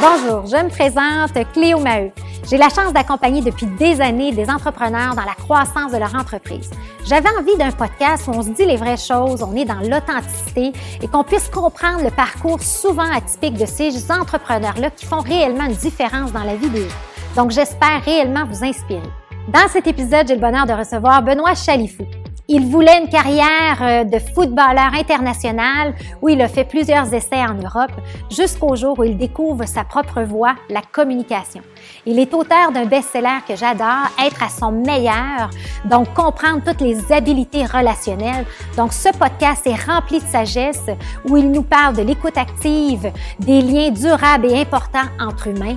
Bonjour, je me présente Cléo Maheu. J'ai la chance d'accompagner depuis des années des entrepreneurs dans la croissance de leur entreprise. J'avais envie d'un podcast où on se dit les vraies choses, on est dans l'authenticité et qu'on puisse comprendre le parcours souvent atypique de ces entrepreneurs-là qui font réellement une différence dans la vie des gens. Donc, j'espère réellement vous inspirer. Dans cet épisode, j'ai le bonheur de recevoir Benoît Chalifou. Il voulait une carrière euh, de footballeur international où il a fait plusieurs essais en Europe jusqu'au jour où il découvre sa propre voie, la communication. Il est auteur d'un best-seller que j'adore, Être à son meilleur, donc comprendre toutes les habiletés relationnelles. Donc ce podcast est rempli de sagesse où il nous parle de l'écoute active, des liens durables et importants entre humains.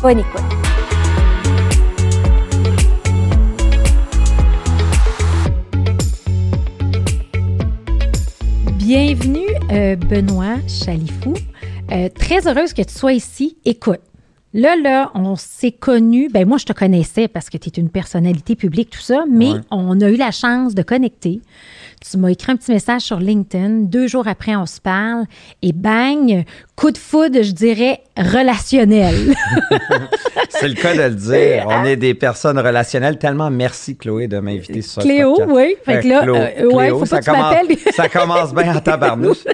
Bonne écoute. Bienvenue, euh, Benoît Chalifou. Euh, très heureuse que tu sois ici. Écoute, là, là, on s'est connus. Ben moi, je te connaissais parce que tu es une personnalité publique, tout ça, mais on a eu la chance de connecter. Tu m'as écrit un petit message sur LinkedIn. Deux jours après, on se parle. Et bang, coup de foudre, je dirais, relationnel. C'est le cas de le dire. On est des personnes relationnelles. Tellement merci, Chloé, de m'inviter sur ce Cléo, oui. Fait que là, euh, ouais, faut pas que ça commence bien en tabarnouche.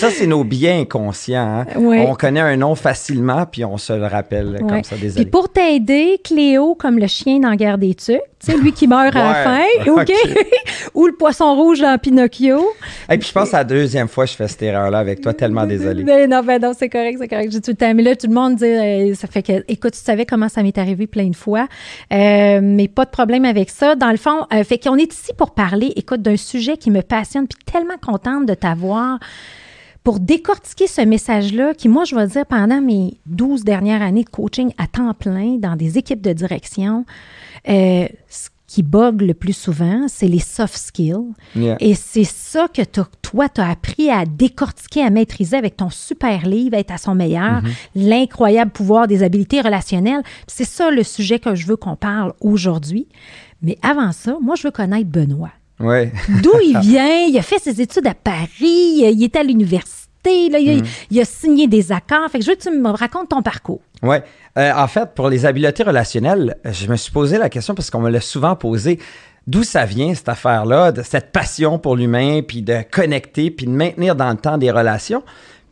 Ça, c'est nos biens inconscients. Hein. On connaît un nom facilement, puis on se le rappelle comme ça des Puis pour t'aider, Cléo, comme le chien dans Guerre des Tucs, c'est lui qui meurt à la fin, OK? Ou le poisson rouge dans Pinocchio. Et puis je pense à la deuxième fois que je fais cette erreur-là avec toi, tellement désolé. Ben non, ben non, c'est correct, c'est correct. J'ai tout le temps. Mais là, tout le monde dit, euh, ça fait que, écoute, tu savais comment ça m'est arrivé plein de fois, euh, mais pas de problème avec ça. Dans le fond, euh, fait qu'on est ici pour parler, écoute, d'un sujet qui me passionne, puis tellement contente de t'avoir pour décortiquer ce message-là, qui, moi, je vais dire, pendant mes 12 dernières années de coaching à temps plein dans des équipes de direction, euh, ce qui bug le plus souvent, c'est les soft skills. Et c'est ça que toi, tu as appris à décortiquer, à maîtriser avec ton super livre, être à son meilleur, mm-hmm. l'incroyable pouvoir des habiletés relationnelles. C'est ça le sujet que je veux qu'on parle aujourd'hui. Mais avant ça, moi, je veux connaître Benoît. Ouais. D'où il vient? Il a fait ses études à Paris, il était à l'université, là, il, a, mm. signé des accords. Fait que je veux que tu me racontes ton parcours. Oui. Euh, en fait, pour les habiletés relationnelles, je me suis posé la question parce qu'on me l'a souvent posé. D'où ça vient, cette affaire-là, de cette passion pour l'humain, puis de connecter, puis de maintenir dans le temps des relations?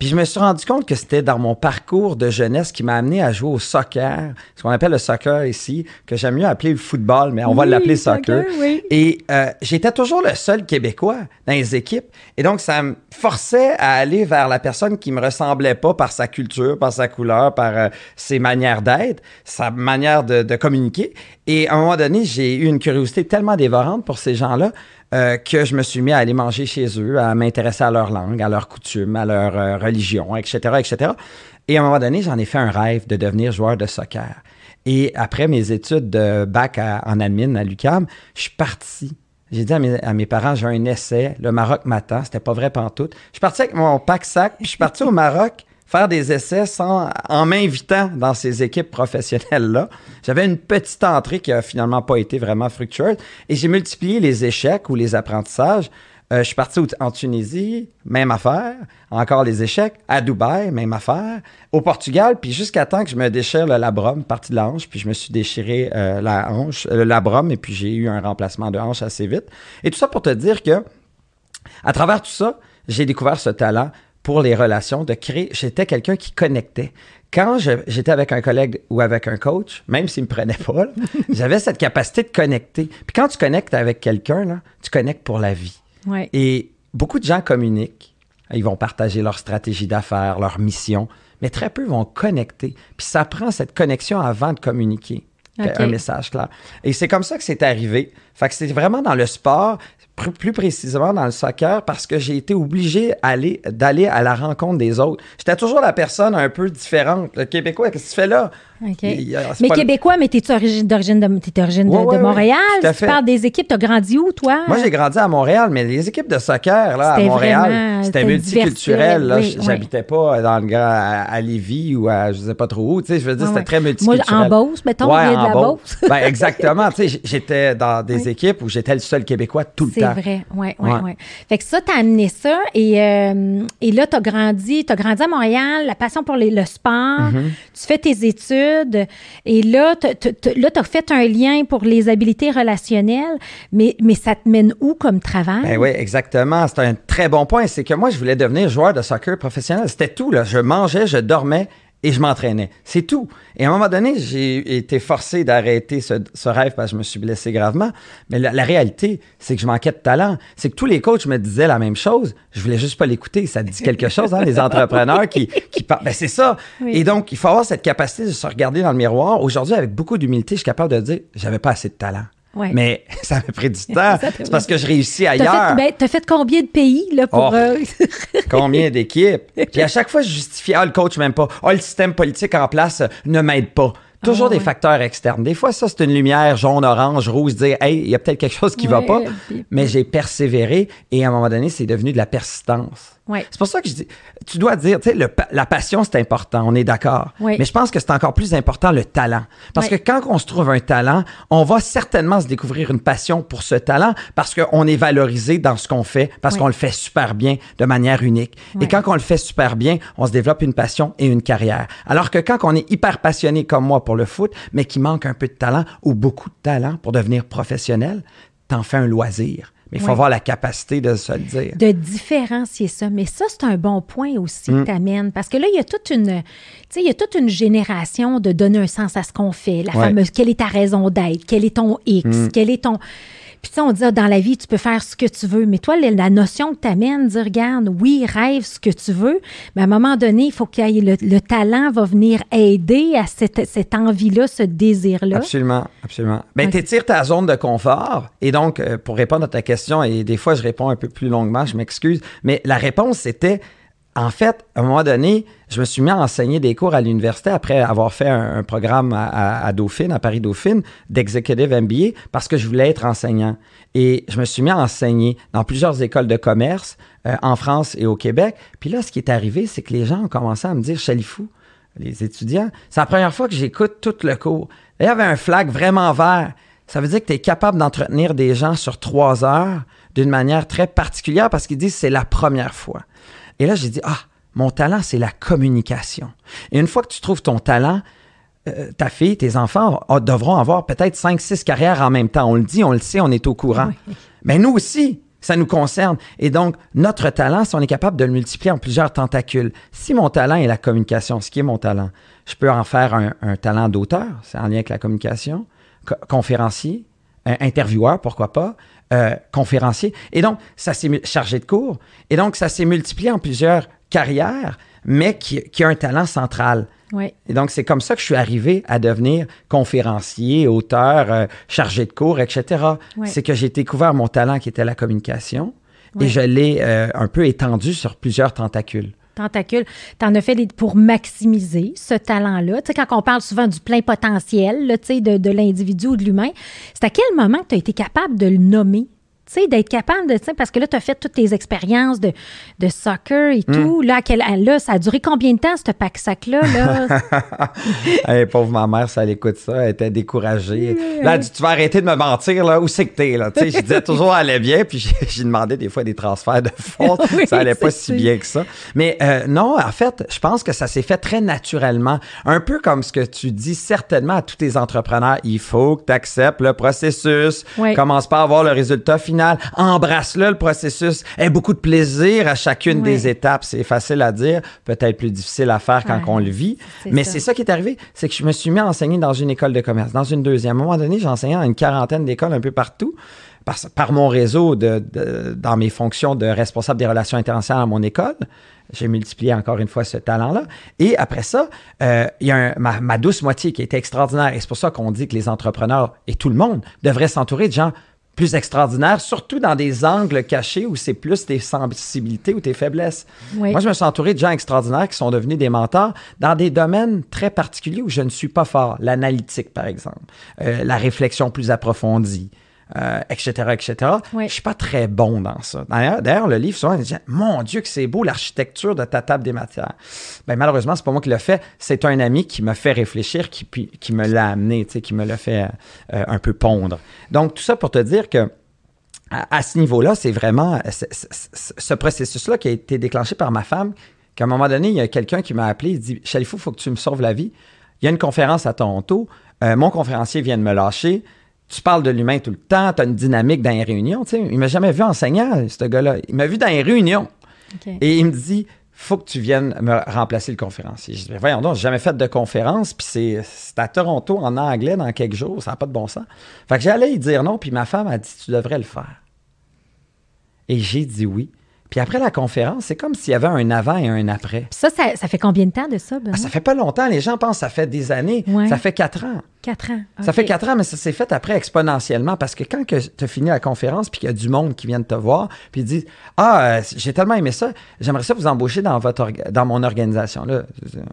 Puis je me suis rendu compte que c'était dans mon parcours de jeunesse qui m'a amené à jouer au soccer, ce qu'on appelle le soccer ici, que j'aime mieux appeler le football, mais on va l'appeler soccer. Et euh, j'étais toujours le seul Québécois dans les équipes. Et donc, ça me forçait à aller vers la personne qui me ressemblait pas par sa culture, par sa couleur, par euh, ses manières d'être, sa manière de, de communiquer. Et à un moment donné, j'ai eu une curiosité tellement dévorante pour ces gens-là euh, que je me suis mis à aller manger chez eux, à m'intéresser à leur langue, à leurs coutumes, à leur euh, religion, etc., etc. Et à un moment donné, j'en ai fait un rêve de devenir joueur de soccer. Et après mes études de bac en admin à l'UCAM, je suis parti. J'ai dit à mes, parents, j'ai un essai, le Maroc m'attend, c'était pas vrai pantoute. Je suis parti avec mon pack-sac, je suis parti au Maroc faire des essais sans, en m'invitant dans ces équipes professionnelles-là. J'avais une petite entrée qui a finalement pas été vraiment fructueuse et j'ai multiplié les échecs ou les apprentissages. Euh, je suis parti en Tunisie, même affaire. Encore les échecs. À Dubaï, même affaire. Au Portugal, puis jusqu'à temps que je me déchire le labrum, partie de la hanche, puis je me suis déchiré euh, la hanche, le labrum, et puis j'ai eu un remplacement de hanche assez vite. Et tout ça pour te dire que, à travers tout ça, j'ai découvert ce talent pour les relations, de créer. J'étais quelqu'un qui connectait. Quand j'étais avec un collègue ou avec un coach, même s'il me prenait pas, j'avais cette capacité de connecter. Puis quand tu connectes avec quelqu'un, tu connectes pour la vie. Et beaucoup de gens communiquent. Ils vont partager leur stratégie d'affaires, leur mission, mais très peu vont connecter. Puis ça prend cette connexion avant de communiquer. Un message clair. Et c'est comme ça que c'est arrivé. Fait que c'est vraiment dans le sport plus précisément dans le soccer parce que j'ai été obligé d'aller à la rencontre des autres. J'étais toujours la personne un peu différente. Le Québécois, qu'est-ce que tu fais là? Mais Québécois, mais t'es origine d'origine de, origine de, Montréal? tu parles des équipes, t'as grandi où, toi? Moi, j'ai grandi à Montréal, mais les équipes de soccer, là, à Montréal, c'était multiculturel. J'habitais pas dans le à, à Lévis ou à je sais pas trop où. Tu sais, je veux dire, c'était très multiculturel. Moi, en Beauce, mettons, ouais, y a de la Beauce. ben, exactement. Tu sais, j'étais dans des équipes où j'étais le seul Québécois tout le temps. C'est vrai, oui, oui, oui. Ouais. Fait que ça, tu as amené ça et, euh, et là, tu as grandi, as grandi à Montréal, la passion pour les, le sport, Mm-hmm. tu fais tes études et là, tu as fait un lien pour les habiletés relationnelles, mais, mais ça te mène où comme travail? Ben oui, exactement. C'est un très bon point. C'est que moi, je voulais devenir joueur de soccer professionnel. C'était tout, là. Je mangeais, je dormais et je m'entraînais. C'est tout. Et à un moment donné, j'ai été forcé d'arrêter ce, ce, rêve parce que je me suis blessé gravement. Mais la, la réalité, c'est que je manquais de talent. C'est que tous les coachs me disaient la même chose. Je voulais juste pas l'écouter. Ça dit quelque chose, hein, les entrepreneurs qui, qui parlent. Ben, c'est ça. Oui. Et donc, il faut avoir cette capacité de se regarder dans le miroir. Aujourd'hui, avec beaucoup d'humilité, je suis capable de dire, j'avais pas assez de talent. Ouais. Mais ça m'a pris du temps. C'est parce que je réussis ailleurs. T'as fait, ben, as fait combien de pays là, pour. Oh, euh... combien d'équipes? Puis à chaque fois, je justifiais, ah, le coach m'aime pas. Ah, le système politique en place ne m'aide pas. Toujours Ah, des ouais. facteurs externes. Des fois, ça, c'est une lumière jaune, orange, rouge, dire, hey, il y a peut-être quelque chose qui va Ouais, pas. puis- Mais j'ai persévéré et à un moment donné, c'est devenu de la persistance. Ouais. C'est pour ça que je dis, tu dois dire, tu sais, la passion, c'est important, on est d'accord. Mais je pense que c'est encore plus important le talent. Parce que quand on se trouve un talent, on va certainement se découvrir une passion pour ce talent parce qu'on est valorisé dans ce qu'on fait, parce qu'on le fait super bien, de manière unique. Et quand on le fait super bien, on se développe une passion et une carrière. Alors que quand on est hyper passionné comme moi pour le foot, mais qui manque un peu de talent ou beaucoup de talent pour devenir professionnel, t'en fais un loisir. Mais il faut avoir la capacité de se le dire. de différencier ça. Mais ça, c'est un bon point aussi Mm. que. Parce que là, il y a toute une, tu sais, il y a toute une génération de donner un sens à ce qu'on fait. La Ouais. fameuse, quelle est ta raison d'être? Quel est ton X? Mm. Quel est ton... Puis tu sais, on dit, ah, dans la vie, tu peux faire ce que tu veux. Mais toi, la, notion que t'amènes, dire, regarde, oui, rêve ce que tu veux, mais à un moment donné, il faut qu'il y ait le, le talent va venir aider à cette, cette envie-là, ce désir-là. Absolument, absolument. Ben, Ok. t'étires ta zone de confort. Et donc, euh, pour répondre à ta question, et des fois, je réponds un peu plus longuement, je m'excuse, mais la réponse, c'était, en fait, à un moment donné, je me suis mis à enseigner des cours à l'université après avoir fait un, programme à, à- à Dauphine, à Paris-Dauphine, d'Executive MBA, parce que je voulais être enseignant. Et je me suis mis à enseigner dans plusieurs écoles de commerce, euh, en France et au Québec. Puis là, ce qui est arrivé, c'est que les gens ont commencé à me dire, Chalifou, les étudiants, c'est la première fois que j'écoute tout le cours. Là, il y avait un flag vraiment vert. Ça veut dire que tu es capable d'entretenir des gens sur trois heures d'une manière très particulière parce qu'ils disent c'est la première fois. Et là, j'ai dit, ah, mon talent, c'est la communication. Et une fois que tu trouves ton talent, euh, ta fille, tes enfants devront avoir peut-être cinq, six carrières en même temps. On le dit, on le sait, on est au courant. Oui. Mais nous aussi, ça nous concerne. Et donc, notre talent, si on est capable de le multiplier en plusieurs tentacules, si mon talent est la communication, ce qui est mon talent, je peux en faire un, un talent d'auteur, c'est en lien avec la communication, co- conférencier, euh, intervieweur, pourquoi pas, euh, conférencier. Et donc, ça s'est chargé de cours. Et donc, ça s'est multiplié en plusieurs carrières, mais qui, qui a un talent central. Oui. Et donc, c'est comme ça que je suis arrivé à devenir conférencier, auteur, euh, chargé de cours, etc. C'est que j'ai découvert mon talent qui était la communication et je l'ai euh, un peu étendu sur plusieurs tentacules. tentacules. Tu en as fait des- pour maximiser ce talent-là. Tu sais, quand on parle souvent du plein potentiel là, tu sais, de, de l'individu ou de l'humain, c'est à quel moment que tu as été capable de le nommer? Tu sais, d'être capable de, parce que là, tu as fait toutes tes expériences de, de soccer et Hmm. tout. Là, quel- là, ça a duré combien de temps, ce pack-sac-là? Là? hey, pauvre ma mère, ça elle écoute ça, elle était découragée. Là, elle dit, tu vas arrêter de me mentir, là, où c'est que t'es, là? Tu sais, je disais toujours, elle allait bien, puis j'ai- demandé des fois des transferts de fonds. Oui, ça allait pas si sûr. bien que ça. Mais euh, non, en fait, je pense que ça s'est fait très naturellement. Un peu comme ce que tu dis certainement à tous tes entrepreneurs. Il faut que tu acceptes le processus. Oui. Commence pas à voir le résultat final. Embrasse-le, le processus. Aie beaucoup de plaisir à chacune Oui. des étapes. C'est facile à dire, peut-être plus difficile à faire quand Ouais. on le vit. Mais c'est ça qui est arrivé, c'est que je me suis mis à enseigner dans une école de commerce, dans une deuxième. À un moment donné, j'enseignais dans une quarantaine d'écoles un peu partout. Par, par mon réseau, de, de- dans mes fonctions de responsable des relations internationales à mon école, j'ai multiplié encore une fois ce talent-là. Et après ça, euh, il y a un- ma, ma douce moitié qui était extraordinaire. Et c'est pour ça qu'on dit que les entrepreneurs et tout le monde devraient s'entourer de gens plus extraordinaires, surtout dans des angles cachés où c'est plus tes sensibilités ou tes faiblesses. Oui. Moi, je me suis entouré de gens extraordinaires qui sont devenus des mentors dans des domaines très particuliers où je ne suis pas fort. L'analytique, par exemple, Euh, la réflexion plus approfondie, euh, etc., etc. Oui. Je suis pas très bon dans ça. D'ailleurs, le livre, souvent, il dit Mon Dieu, que c'est beau l'architecture de ta table des matières. Ben, malheureusement, c'est pas moi qui l'ai fait. C'est un ami qui m'a fait réfléchir, qui, qui me l'a amené, qui me l'a fait euh, un peu pondre. Donc, tout ça pour te dire que à, à ce niveau-là, c'est vraiment ce, ce- ce processus-là qui a été déclenché par ma femme, qu'à un moment donné, il y a quelqu'un qui m'a appelé, il dit Chalifou, il faut que tu me sauves la vie. Il y a une conférence à Toronto, euh, mon conférencier vient de me lâcher. Tu parles de l'humain tout le temps, tu as une dynamique dans les réunions. Tu sais, il m'a jamais vu enseignant, ce gars-là. Il m'a vu dans les réunions. Et il me dit faut que tu viennes me remplacer le conférencier. Je dis, Ben voyons donc, j'ai jamais fait de conférence, puis c'est, c'est à Toronto en anglais dans quelques jours, ça n'a pas de bon sens. Fait que j'allais y dire non, puis ma femme a dit, tu devrais le faire. Et j'ai dit oui. Puis après la conférence, c'est comme s'il y avait un avant et un après. Ça, ça, ça fait combien de temps de ça? Ah, ça fait pas longtemps, les gens pensent que ça fait des années. Ouais. Ça fait quatre ans. Quatre ans. Ça fait quatre ans, mais ça s'est fait après exponentiellement parce que quand tu as fini la conférence puis qu'il y a du monde qui vient de te voir puis ils disent Ah, euh, j'ai tellement aimé ça, j'aimerais ça vous embaucher dans, votre dans mon organisation. Là,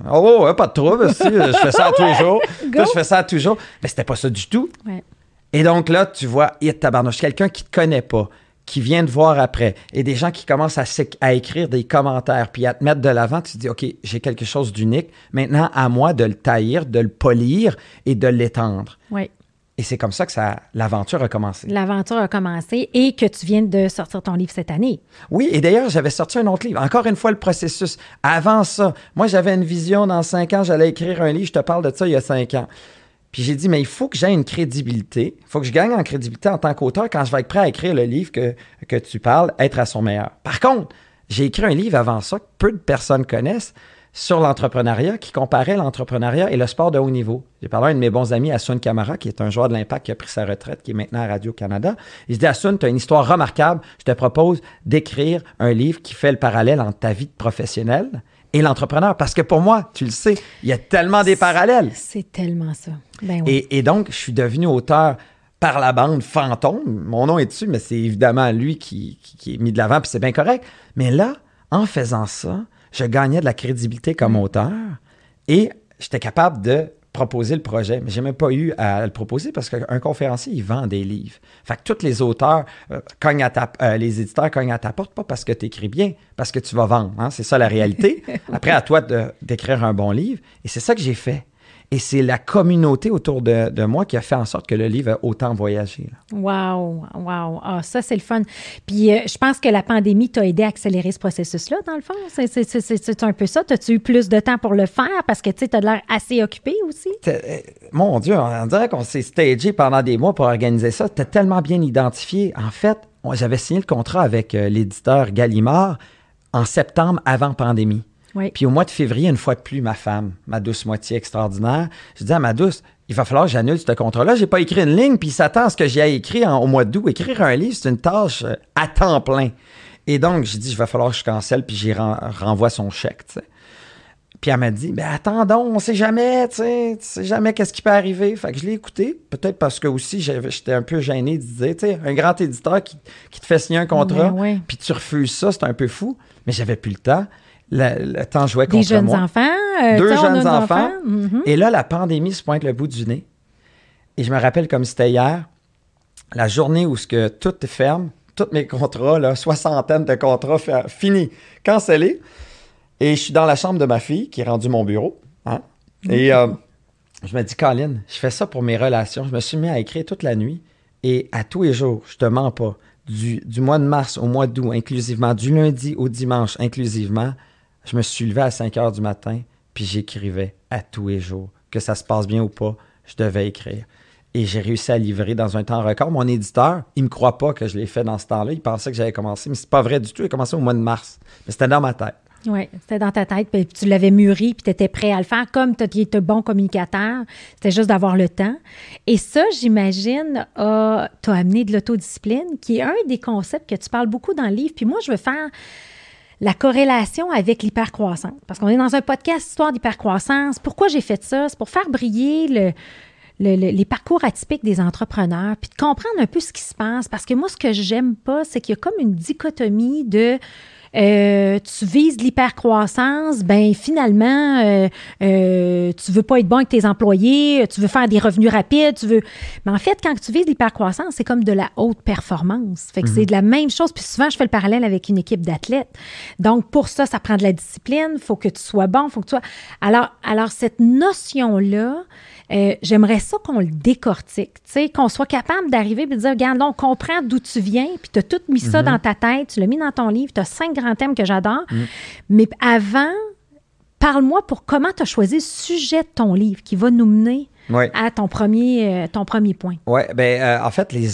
oh, ouais, pas de trouble, si, je fais ça tous les jours. Go. Là, je fais ça à tous les jours. Mais c'était pas ça du tout. Ouais. Et donc là, tu vois, il tabarnouche, quelqu'un qui te connaît pas, qui vient te voir après, et des gens qui commencent à écrire des commentaires, puis à te mettre de l'avant, tu te dis, OK, j'ai quelque chose d'unique. Maintenant, à moi de le taillir, de le polir et de l'étendre. Oui. Et c'est comme ça que ça, l'aventure a commencé. L'aventure a commencé et que tu viens de sortir ton livre cette année. Oui, et d'ailleurs, j'avais sorti un autre livre. Encore une fois, le processus. Avant ça, moi, j'avais une vision dans cinq ans, j'allais écrire un livre. Je te parle de ça il y a cinq ans. Puis j'ai dit, mais il faut que j'aie une crédibilité. Il faut que je gagne en crédibilité en tant qu'auteur quand je vais être prêt à écrire le livre que, tu parles, être à son meilleur. Par contre, j'ai écrit un livre avant ça que peu de personnes connaissent sur l'entrepreneuriat qui comparait l'entrepreneuriat et le sport de haut niveau. J'ai parlé à un de mes bons amis, Asun Kamara, qui est un joueur de l'Impact qui a pris sa retraite, qui est maintenant à Radio-Canada. Il se dit, Asun, tu as une histoire remarquable. Je te propose d'écrire un livre qui fait le parallèle entre ta vie de professionnel et l'entrepreneur. Parce que pour moi, tu le sais, il y a tellement des parallèles. C'est tellement ça. Ben oui. Et, et donc, je suis devenu auteur par la bande Fantôme. Mon nom est dessus, mais c'est évidemment lui qui, qui- qui est mis de l'avant, puis c'est bien correct. Mais là, en faisant ça, je gagnais de la crédibilité comme auteur et j'étais capable de proposer le projet. Mais j'ai même pas eu à le proposer parce qu'un conférencier, il vend des livres. Fait que tous les auteurs euh, cognent à ta, euh, les éditeurs cognent à ta porte, pas parce que tu écris bien, parce que tu vas vendre. hein. C'est ça la réalité. Après, à toi d'écrire un bon livre. Et c'est ça que j'ai fait. Et c'est la communauté autour de, de moi qui a fait en sorte que le livre a autant voyagé. là. Wow, wow. Ah, ça, c'est le fun. Puis, euh, je pense que la pandémie t'a aidé à accélérer ce processus-là, dans le fond. C'est, un peu ça. T'as-tu eu plus de temps pour le faire parce que, tu sais, t'as l'air assez occupé aussi? Euh, Mon Dieu, on dirait qu'on s'est stagé pendant des mois pour organiser ça. T'as tellement bien identifié. En fait, j'avais signé le contrat avec euh, l'éditeur Gallimard en septembre avant pandémie. Oui. Puis au mois de février, une fois de plus, ma femme, ma douce moitié extraordinaire, je dis à ma douce, il va falloir que j'annule ce contrat-là. J'ai pas écrit une ligne, puis il s'attend à ce que j'y aille écrit en- au mois d'août. Écrire un livre, c'est une tâche euh, à temps plein. Et donc, j'ai dit, il va falloir que je cancelle, puis j'y ren- renvoie son chèque, tu sais. Puis elle m'a dit, ben attendons, on sait jamais, tu sais, tu sais jamais qu'est-ce qui peut arriver. Fait que je l'ai écouté, peut-être parce que aussi j'avais- j'étais un peu gêné de dire, tu sais, un grand éditeur qui, qui te fait signer un contrat, Ben puis tu refuses ça, c'est un peu fou. Mais j'avais plus le temps. Le, temps jouait Des contre jeunes moi. enfants? euh, Deux sais, on a jeunes enfants. Mhm. Et là, la pandémie se pointe le bout du nez. Et je me rappelle comme c'était hier, la journée où ce que tout est ferme, tous mes contrats, là, soixantaine de contrats finis, cancellés. Et je suis dans la chambre de ma fille, qui est rendue mon bureau. hein. Et euh, je me dis, Colin, je fais ça pour mes relations. Je me suis mis à écrire toute la nuit. Et à tous les jours, je te mens pas, du, du mois de mars au mois d'août inclusivement, du lundi au dimanche inclusivement, je me suis levé à 5 heures du matin, puis j'écrivais à tous les jours. Que ça se passe bien ou pas, je devais écrire. Et j'ai réussi à livrer dans un temps record. Mon éditeur, il me croit pas que je l'ai fait dans ce temps-là. Il pensait que j'avais commencé, mais c'est pas vrai du tout. Il a commencé au mois de mars. Mais c'était dans ma tête. Oui, c'était dans ta tête, puis tu l'avais mûri, puis tu étais prêt à le faire. Comme tu un bon communicateur, c'était juste d'avoir le temps. Et ça, j'imagine, a- t'a amené de l'autodiscipline, qui est un des concepts que tu parles beaucoup dans le livre. Puis moi, je veux faire la corrélation avec l'hypercroissance. Parce qu'on est dans un podcast Histoire d'hypercroissance. Pourquoi j'ai fait ça? C'est pour faire briller le, le- le- les parcours atypiques des entrepreneurs, puis de comprendre un peu ce qui se passe. Parce que moi, ce que j'aime pas, c'est qu'il y a comme une dichotomie de euh, tu vises l'hypercroissance, ben finalement, euh, euh, tu veux pas être bon avec tes employés, tu veux faire des revenus rapides, tu veux. Mais en fait, quand tu vises l'hypercroissance, c'est comme de la haute performance. Fait que c'est de la même chose. Puis souvent, je fais le parallèle avec une équipe d'athlètes. Donc, pour ça, ça prend de la discipline. Faut que tu sois bon, faut que tu sois. Alors, alors cette notion-là, euh, j'aimerais ça qu'on le décortique, qu'on soit capable d'arriver et de dire, regarde, on comprend d'où tu viens, puis tu as tout mis ça Mhm. dans ta tête, tu l'as mis dans ton livre, tu as cinq grands thèmes que j'adore. Mhm. Mais avant, parle-moi pour comment tu as choisi le sujet de ton livre qui va nous mener à ton premier, euh, ton premier point. Oui, ben euh, en fait, les,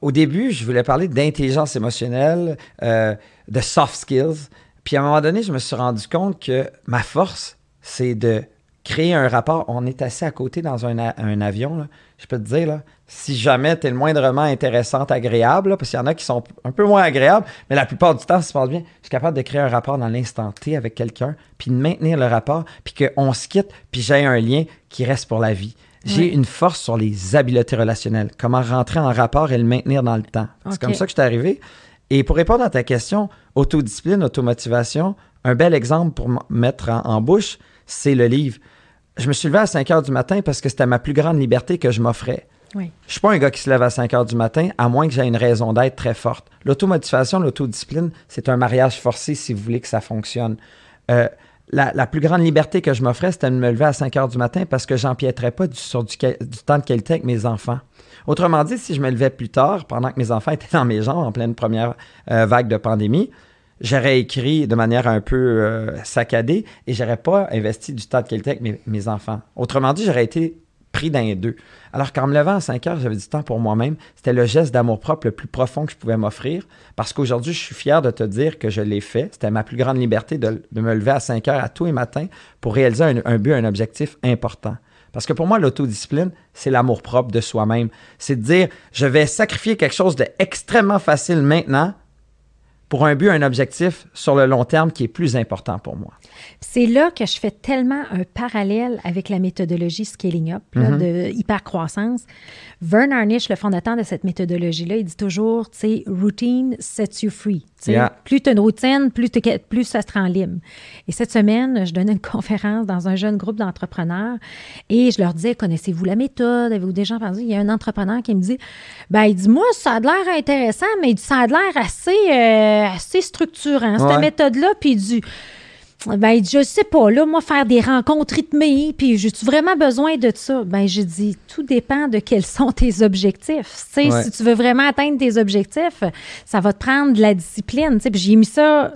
au début, je voulais parler d'intelligence émotionnelle, euh, de soft skills. Puis à un moment donné, je me suis rendu compte que ma force, c'est de créer un rapport. On est assis à côté dans un, un avion, là. je peux te dire, là, si jamais tu es le moindrement intéressante, agréable, là, parce qu'il y en a qui sont un peu moins agréables, mais la plupart du temps, ça se passe bien, je suis capable de créer un rapport dans l'instant T avec quelqu'un, puis de maintenir le rapport, puis qu'on se quitte, puis j'ai un lien qui reste pour la vie. J'ai une force sur les habiletés relationnelles, comment rentrer en rapport et le maintenir dans le temps. C'est comme ça que je suis arrivé. Et pour répondre à ta question, autodiscipline, automotivation, un bel exemple pour mettre en, en bouche, c'est le livre. Je me suis levé à 5 heures du matin parce que c'était ma plus grande liberté que je m'offrais. Oui. Je suis pas un gars qui se lève à 5 heures du matin, à moins que j'ai une raison d'être très forte. L'automotivation, l'autodiscipline, c'est un mariage forcé si vous voulez que ça fonctionne. Euh, la, la plus grande liberté que je m'offrais, c'était de me lever à 5 heures du matin parce que j'empiéterais pas du- sur du temps de qualité avec mes enfants. Autrement dit, si je me levais plus tard, pendant que mes enfants étaient dans mes jambes en pleine première euh, vague de pandémie, j'aurais écrit de manière un peu euh, saccadée et j'aurais pas investi du temps de qualité avec mes, enfants. Autrement dit, j'aurais été pris dans les deux. Alors qu'en me levant à 5 heures, j'avais du temps pour moi-même. C'était le geste d'amour-propre le plus profond que je pouvais m'offrir. Parce qu'aujourd'hui, je suis fier de te dire que je l'ai fait. C'était ma plus grande liberté de, de me lever à 5 heures à tous les matins pour réaliser un, un but, un objectif important. Parce que pour moi, l'autodiscipline, c'est l'amour-propre de soi-même. C'est de dire, je vais sacrifier quelque chose d'extrêmement facile maintenant pour un but, un objectif sur le long terme qui est plus important pour moi. C'est là que je fais tellement un parallèle avec la méthodologie Scaling Up là, Mhm. de hypercroissance. Vern Harnish, le fondateur de cette méthodologie-là, il dit toujours, tu sais, routine sets you free. Yeah. Plus tu as une routine, plus, plus ça se rend libre. Et cette semaine, je donnais une conférence dans un jeune groupe d'entrepreneurs et je leur disais, connaissez-vous la méthode? Avez-vous déjà entendu? Il y a un entrepreneur qui me dit, ben, il dit, moi, ça a l'air intéressant, mais ça a l'air assez, euh, assez structurant, cette méthode-là. Puis il dit, ben, je sais pas, là, moi, faire des rencontres rythmées, puis j'ai-tu vraiment besoin de ça? Ben, j'ai dit, tout dépend de quels sont tes objectifs. Tu sais, Ouais. si tu veux vraiment atteindre tes objectifs, ça va te prendre de la discipline. Tu sais, puis j'ai mis ça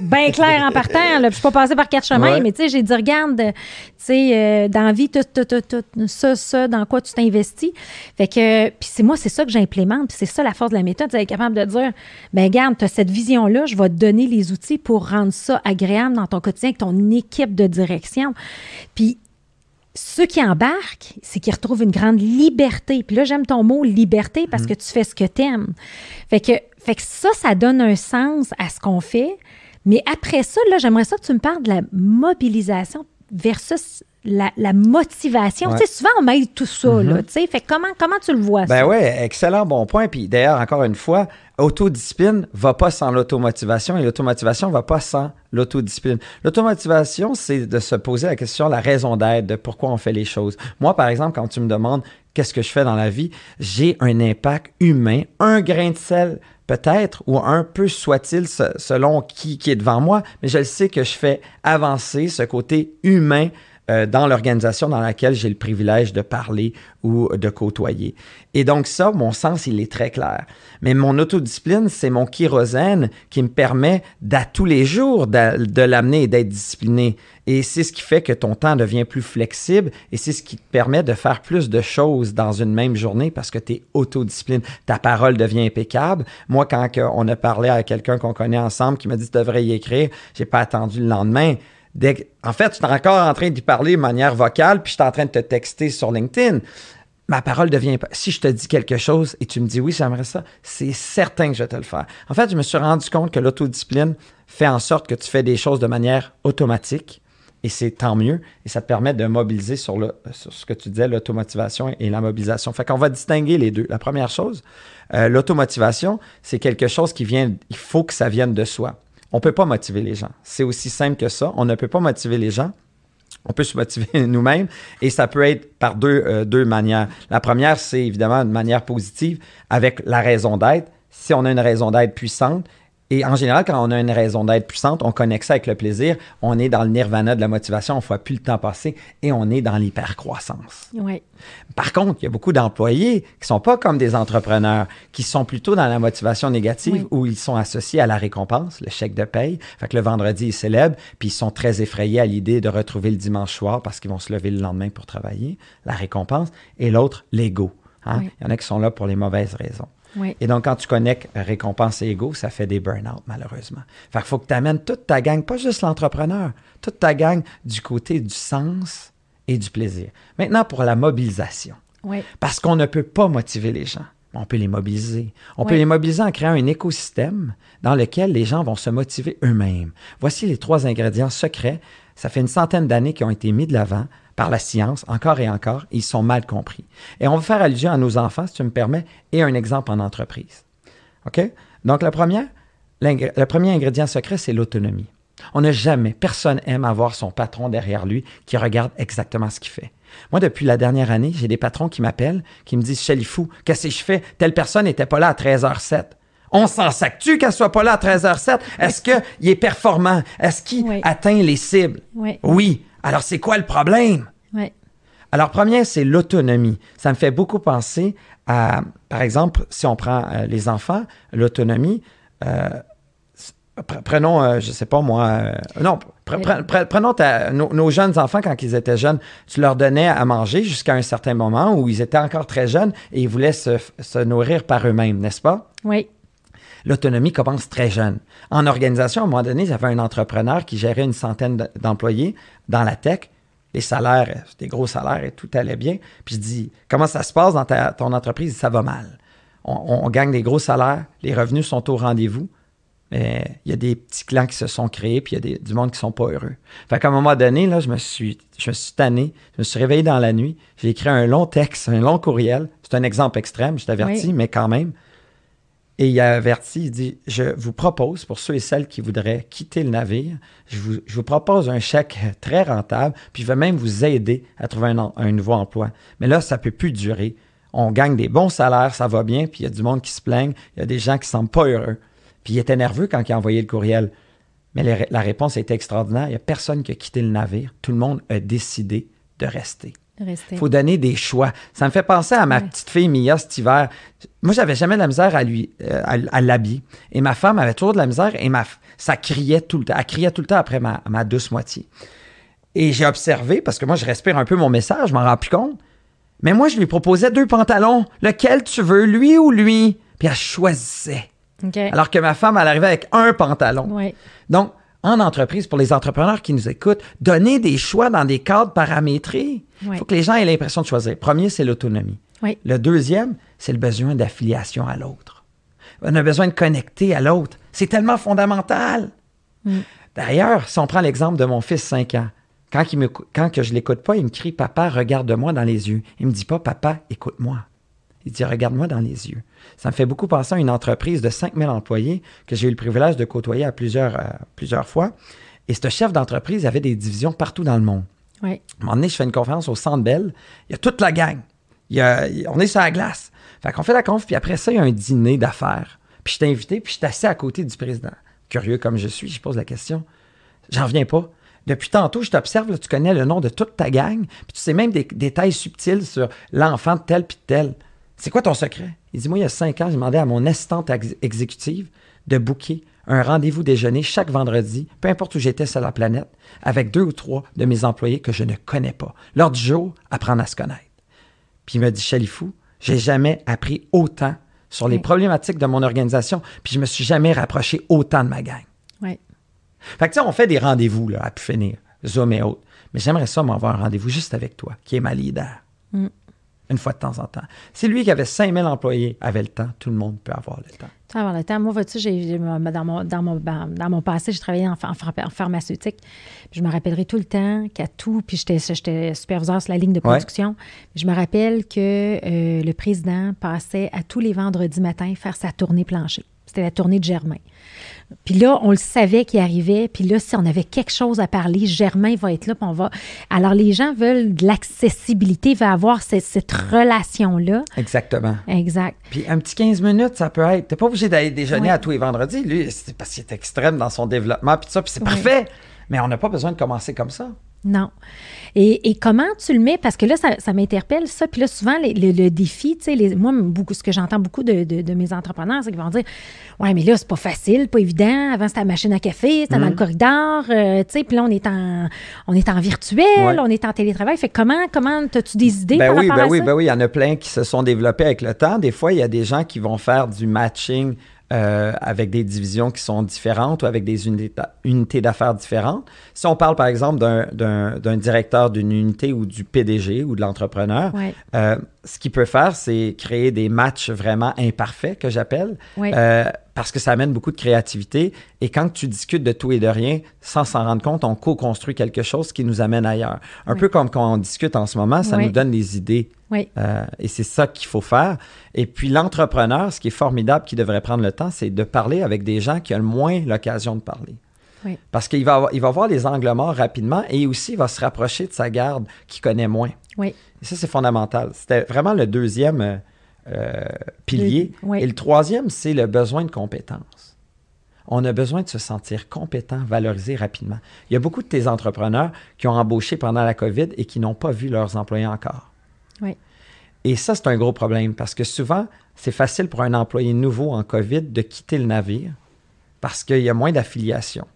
bien clair en partant, là, puis je suis pas passée par quatre chemins, Ouais. mais tu sais, j'ai dit, regarde, tu sais, euh, dans la vie, tout, tout, tout, tout, ça, ça, dans quoi tu t'investis. Fait que, puis c'est moi, c'est ça que j'implémente, puis c'est ça la force de la méthode, c'est capable de dire, ben regarde, tu as cette vision-là, je vais te donner les outils pour rendre ça agréable dans ton quotidien avec ton équipe de direction. Puis ceux qui embarquent, c'est qu'ils retrouvent une grande liberté. Puis là, j'aime ton mot liberté parce que tu fais ce que tu aimes. Fait que, fait que ça, ça donne un sens à ce qu'on fait. Mais après ça, là, j'aimerais ça que tu me parles de la mobilisation versus la, la motivation. Ouais. Tu sais, souvent, on mêle tout ça, là, tu sais. Fait que comment, comment tu le vois, Ben ça? oui, excellent, bon point. Puis d'ailleurs, encore une fois, autodiscipline va pas sans l'automotivation et l'automotivation va pas sans l'autodiscipline. L'automotivation, c'est de se poser la question, la raison d'être, de pourquoi on fait les choses. Moi, par exemple, quand tu me demandes qu'est-ce que je fais dans la vie, j'ai un impact humain, un grain de sel peut-être, ou un peu soit-il se- selon qui, qui est devant moi, mais je le sais que je fais avancer ce côté humain euh, dans l'organisation dans laquelle j'ai le privilège de parler ou de côtoyer. Et donc ça, mon sens, il est très clair. Mais mon autodiscipline, c'est mon kérosène qui me permet d'à tous les jours de l'amener et d'être discipliné. Et c'est ce qui fait que ton temps devient plus flexible et c'est ce qui te permet de faire plus de choses dans une même journée parce que tu es autodiscipline. Ta parole devient impeccable. Moi, quand on a parlé à quelqu'un qu'on connaît ensemble qui m'a dit tu devrais y écrire, j'ai pas attendu le lendemain. Dès en fait, je suis encore en train d'y parler de manière vocale, puis je suis en train de te texter sur LinkedIn. Ma parole devient. pas- Si je te dis quelque chose et tu me dis oui, j'aimerais ça, c'est certain que je vais te le faire. En fait, je me suis rendu compte que l'autodiscipline fait en sorte que tu fais des choses de manière automatique et c'est tant mieux et ça te permet de mobiliser sur ce que tu disais, l'automotivation et la mobilisation. Fait qu'on va distinguer les deux. La première chose, euh, l'automotivation, c'est quelque chose qui vient, il faut que ça vienne de soi. On ne peut pas motiver les gens. C'est aussi simple que ça. On ne peut pas motiver les gens. On peut se motiver nous-mêmes et ça peut être par deux, euh, deux manières. La première, c'est évidemment une manière positive avec la raison d'être. Si on a une raison d'être puissante, et en général, quand on a une raison d'être puissante, on connecte ça avec le plaisir, on est dans le nirvana de la motivation, on ne voit plus le temps passer et on est dans l'hypercroissance. Oui. Par contre, il y a beaucoup d'employés qui sont pas comme des entrepreneurs, qui sont plutôt dans la motivation négative où ils sont associés à la récompense, le chèque de paye. Fait que le vendredi, ils célèbrent, puis ils sont très effrayés à l'idée de retrouver le dimanche soir parce qu'ils vont se lever le lendemain pour travailler, la récompense. Et l'autre, l'ego. Hein? Il y en a qui sont là pour les mauvaises raisons. Et donc, quand tu connectes récompense et ego, ça fait des burn-out, malheureusement. Fait qu'il faut que tu amènes toute ta gang, pas juste l'entrepreneur, toute ta gang du côté du sens et du plaisir. Maintenant, pour la mobilisation. Parce qu'on ne peut pas motiver les gens. On peut les mobiliser. On peut les mobiliser en créant un écosystème dans lequel les gens vont se motiver eux-mêmes. Voici les trois ingrédients secrets. Ça fait une centaine d'années qui ont été mis de l'avant par la science, encore et encore, ils sont mal compris. Et on va faire allusion à nos enfants, si tu me permets, et un exemple en entreprise. OK? Donc, la première, le premier ingrédient secret, c'est l'autonomie. On n'a jamais, personne aime avoir son patron derrière lui qui regarde exactement ce qu'il fait. Moi, depuis la dernière année, j'ai des patrons qui m'appellent, qui me disent Chalifou, qu'est-ce que je fais? Telle personne n'était pas là à 13h07. On s'en sac-tu qu'elle soit pas là à 13h07? Est-ce qu'il est performant? Est-ce qu'il atteint les cibles? Oui. oui. Alors, c'est quoi le problème? Oui. Alors, premier, c'est l'autonomie. Ça me fait beaucoup penser à, par exemple, si on prend euh, les enfants, l'autonomie, euh, prenons, euh, je ne sais pas moi, non, prenons nos, jeunes enfants quand ils étaient jeunes, tu leur donnais à manger jusqu'à un certain moment où ils étaient encore très jeunes et ils voulaient se, se nourrir par eux-mêmes, n'est-ce pas? Oui. L'autonomie commence très jeune. En organisation, à un moment donné, j'avais un entrepreneur qui gérait une centaine d'employés dans la tech. Les salaires, des gros salaires et tout allait bien. Puis je dis, comment ça se passe dans ton entreprise? Ça va mal. On, gagne des gros salaires, les revenus sont au rendez-vous, mais il y a des petits clans qui se sont créés, puis il y a du monde qui sont pas heureux. Fait qu'à un moment donné, là, je me suis, je me suis tanné, je me suis réveillé dans la nuit, j'ai écrit un long texte, un long courriel. C'est un exemple extrême, je t'avertis, mais quand même. Et il a averti, il dit, je vous propose, pour ceux et celles qui voudraient quitter le navire, je vous, propose un chèque très rentable, puis je vais même vous aider à trouver un, nouveau emploi. Mais là, ça ne peut plus durer. On gagne des bons salaires, ça va bien, puis il y a du monde qui se plaigne, il y a des gens qui ne semblent pas heureux. Puis il était nerveux quand il a envoyé le courriel. Mais la réponse a été extraordinaire. Il n'y a personne qui a quitté le navire. Tout le monde a décidé de rester. Il faut donner des choix. Ça me fait penser à ma petite fille Mia cet hiver. Moi, j'avais jamais de la misère à lui euh, à, l'habiller. Et ma femme avait toujours de la misère et ma, ça criait tout le temps. Elle criait tout le temps après ma, ma douce moitié. Et j'ai observé, parce que moi, je respire un peu mon message, je m'en rends plus compte. Mais moi, je lui proposais deux pantalons. Lequel tu veux, lui ou lui? Puis elle choisissait. Alors que ma femme, elle arrivait avec un pantalon. Donc, en entreprise, pour les entrepreneurs qui nous écoutent, donner des choix dans des cadres paramétrés. Il faut que les gens aient l'impression de choisir. Premier, c'est l'autonomie. Le deuxième, c'est le besoin d'affiliation à l'autre. On a besoin de connecter à l'autre. C'est tellement fondamental. Mm. D'ailleurs, si on prend l'exemple de mon fils 5 ans, quand, il me, quand que je l'écoute pas, il me crie Papa, regarde-moi dans les yeux. Il me dit pas Papa, écoute-moi. Il dit Regarde-moi dans les yeux. Ça me fait beaucoup penser à une entreprise de 5000 employés que j'ai eu le privilège de côtoyer à plusieurs, euh, plusieurs fois. Et ce chef d'entreprise avait des divisions partout dans le monde. Oui. À un moment donné, je fais une conférence au Centre Bell. Il y a toute la gang. Il y a, on est sur la glace. Fait qu'on fait la conf, puis après ça, il y a un dîner d'affaires. Puis je t'ai invité, puis je suis assis à côté du président. Curieux comme je suis, je pose la question. J'en reviens pas. Depuis tantôt, je t'observe, tu connais le nom de toute ta gang, puis tu sais même des détails subtils sur l'enfant de tel puis de tel. C'est quoi ton secret? Il dit, moi, il y a cinq ans, j'ai demandé à mon assistante exécutive de booker un rendez-vous déjeuner chaque vendredi, peu importe où j'étais sur la planète, avec deux ou trois de mes employés que je ne connais pas. Lors du jour, apprendre à se connaître. Puis il me dit, Chalifou, j'ai jamais appris autant sur les problématiques de mon organisation, puis je me suis jamais rapproché autant de ma gang. Oui. Fait que, tu sais, on fait des rendez-vous, là, à pu finir, Zoom et autres. Mais j'aimerais ça m'avoir un rendez-vous juste avec toi, qui est ma leader. Mm une fois de temps en temps. Si lui qui avait 5000 employés avait le temps, tout le monde peut avoir le temps. Avoir le temps. Moi, vois-tu, dans, mon, dans, mon, dans mon passé, j'ai travaillé en, pharmaceutique. je me rappellerai tout le temps qu'à tout, puis j'étais superviseur sur la ligne de production. Je me rappelle que euh, le président passait à tous les vendredis matins faire sa tournée plancher. C'était la tournée de Germain. Puis là, on le savait qu'il arrivait. Puis là, si on avait quelque chose à parler, Germain va être là. Puis on va. Alors, les gens veulent de l'accessibilité, veulent avoir cette, cette relation-là. Exactement. Exact. Puis un petit 15 minutes, ça peut être. T'es pas obligé d'aller déjeuner à tous les vendredis. Lui, c'est parce qu'il est extrême dans son développement, puis tout ça, puis c'est parfait. Mais on n'a pas besoin de commencer comme ça. Non. Et, et comment tu le mets? Parce que là, ça, ça m'interpelle, ça. Puis là, souvent, les- le, le défi, tu sais, les- moi, beaucoup, ce que j'entends beaucoup de, de- de mes entrepreneurs, c'est qu'ils vont dire Ouais, mais là, c'est pas facile, pas évident. Avant, c'était la machine à café, c'était dans le corridor, euh, tu sais, puis là, on est en, on est en virtuel, Ouais. on est en télétravail. Fait que comment, comment, as-tu des idées Ben par oui, rapport ben à oui, ça? ben oui. Il y en a plein qui se sont développés avec le temps. Des fois, il y a des gens qui vont faire du matching euh, avec des divisions qui sont différentes ou avec des unités d'a- unités d'affaires différentes. Si on parle, par exemple, d'un- directeur d'une unité ou du PDG ou de l'entrepreneur, Ouais. euh, ce qu'il peut faire, c'est créer des matchs vraiment imparfaits, que j'appelle, Ouais. euh, parce que ça amène beaucoup de créativité. Et quand tu discutes de tout et de rien, sans s'en rendre compte, on co-construit quelque chose qui nous amène ailleurs. Un Oui. peu comme quand on discute en ce moment, ça Oui. nous donne des idées. Oui. Euh, et c'est ça qu'il faut faire. Et puis l'entrepreneur, ce qui est formidable, qui devrait prendre le temps, c'est de parler avec des gens qui ont le moins l'occasion de parler. Oui. Parce qu'il va, avoir- il va voir les angles morts rapidement et aussi il va se rapprocher de sa garde qui connaît moins. Oui. Et ça, c'est fondamental. C'était vraiment le deuxième euh, pilier. Oui. Et le troisième, c'est le besoin de compétences. On a besoin de se sentir compétent, valorisé rapidement. Il y a beaucoup de tes entrepreneurs qui ont embauché pendant la COVID et qui n'ont pas vu leurs employés encore. Oui. Et ça, c'est un gros problème parce que souvent, c'est facile pour un employé nouveau en COVID de quitter le navire parce qu'il y a moins d'affiliation.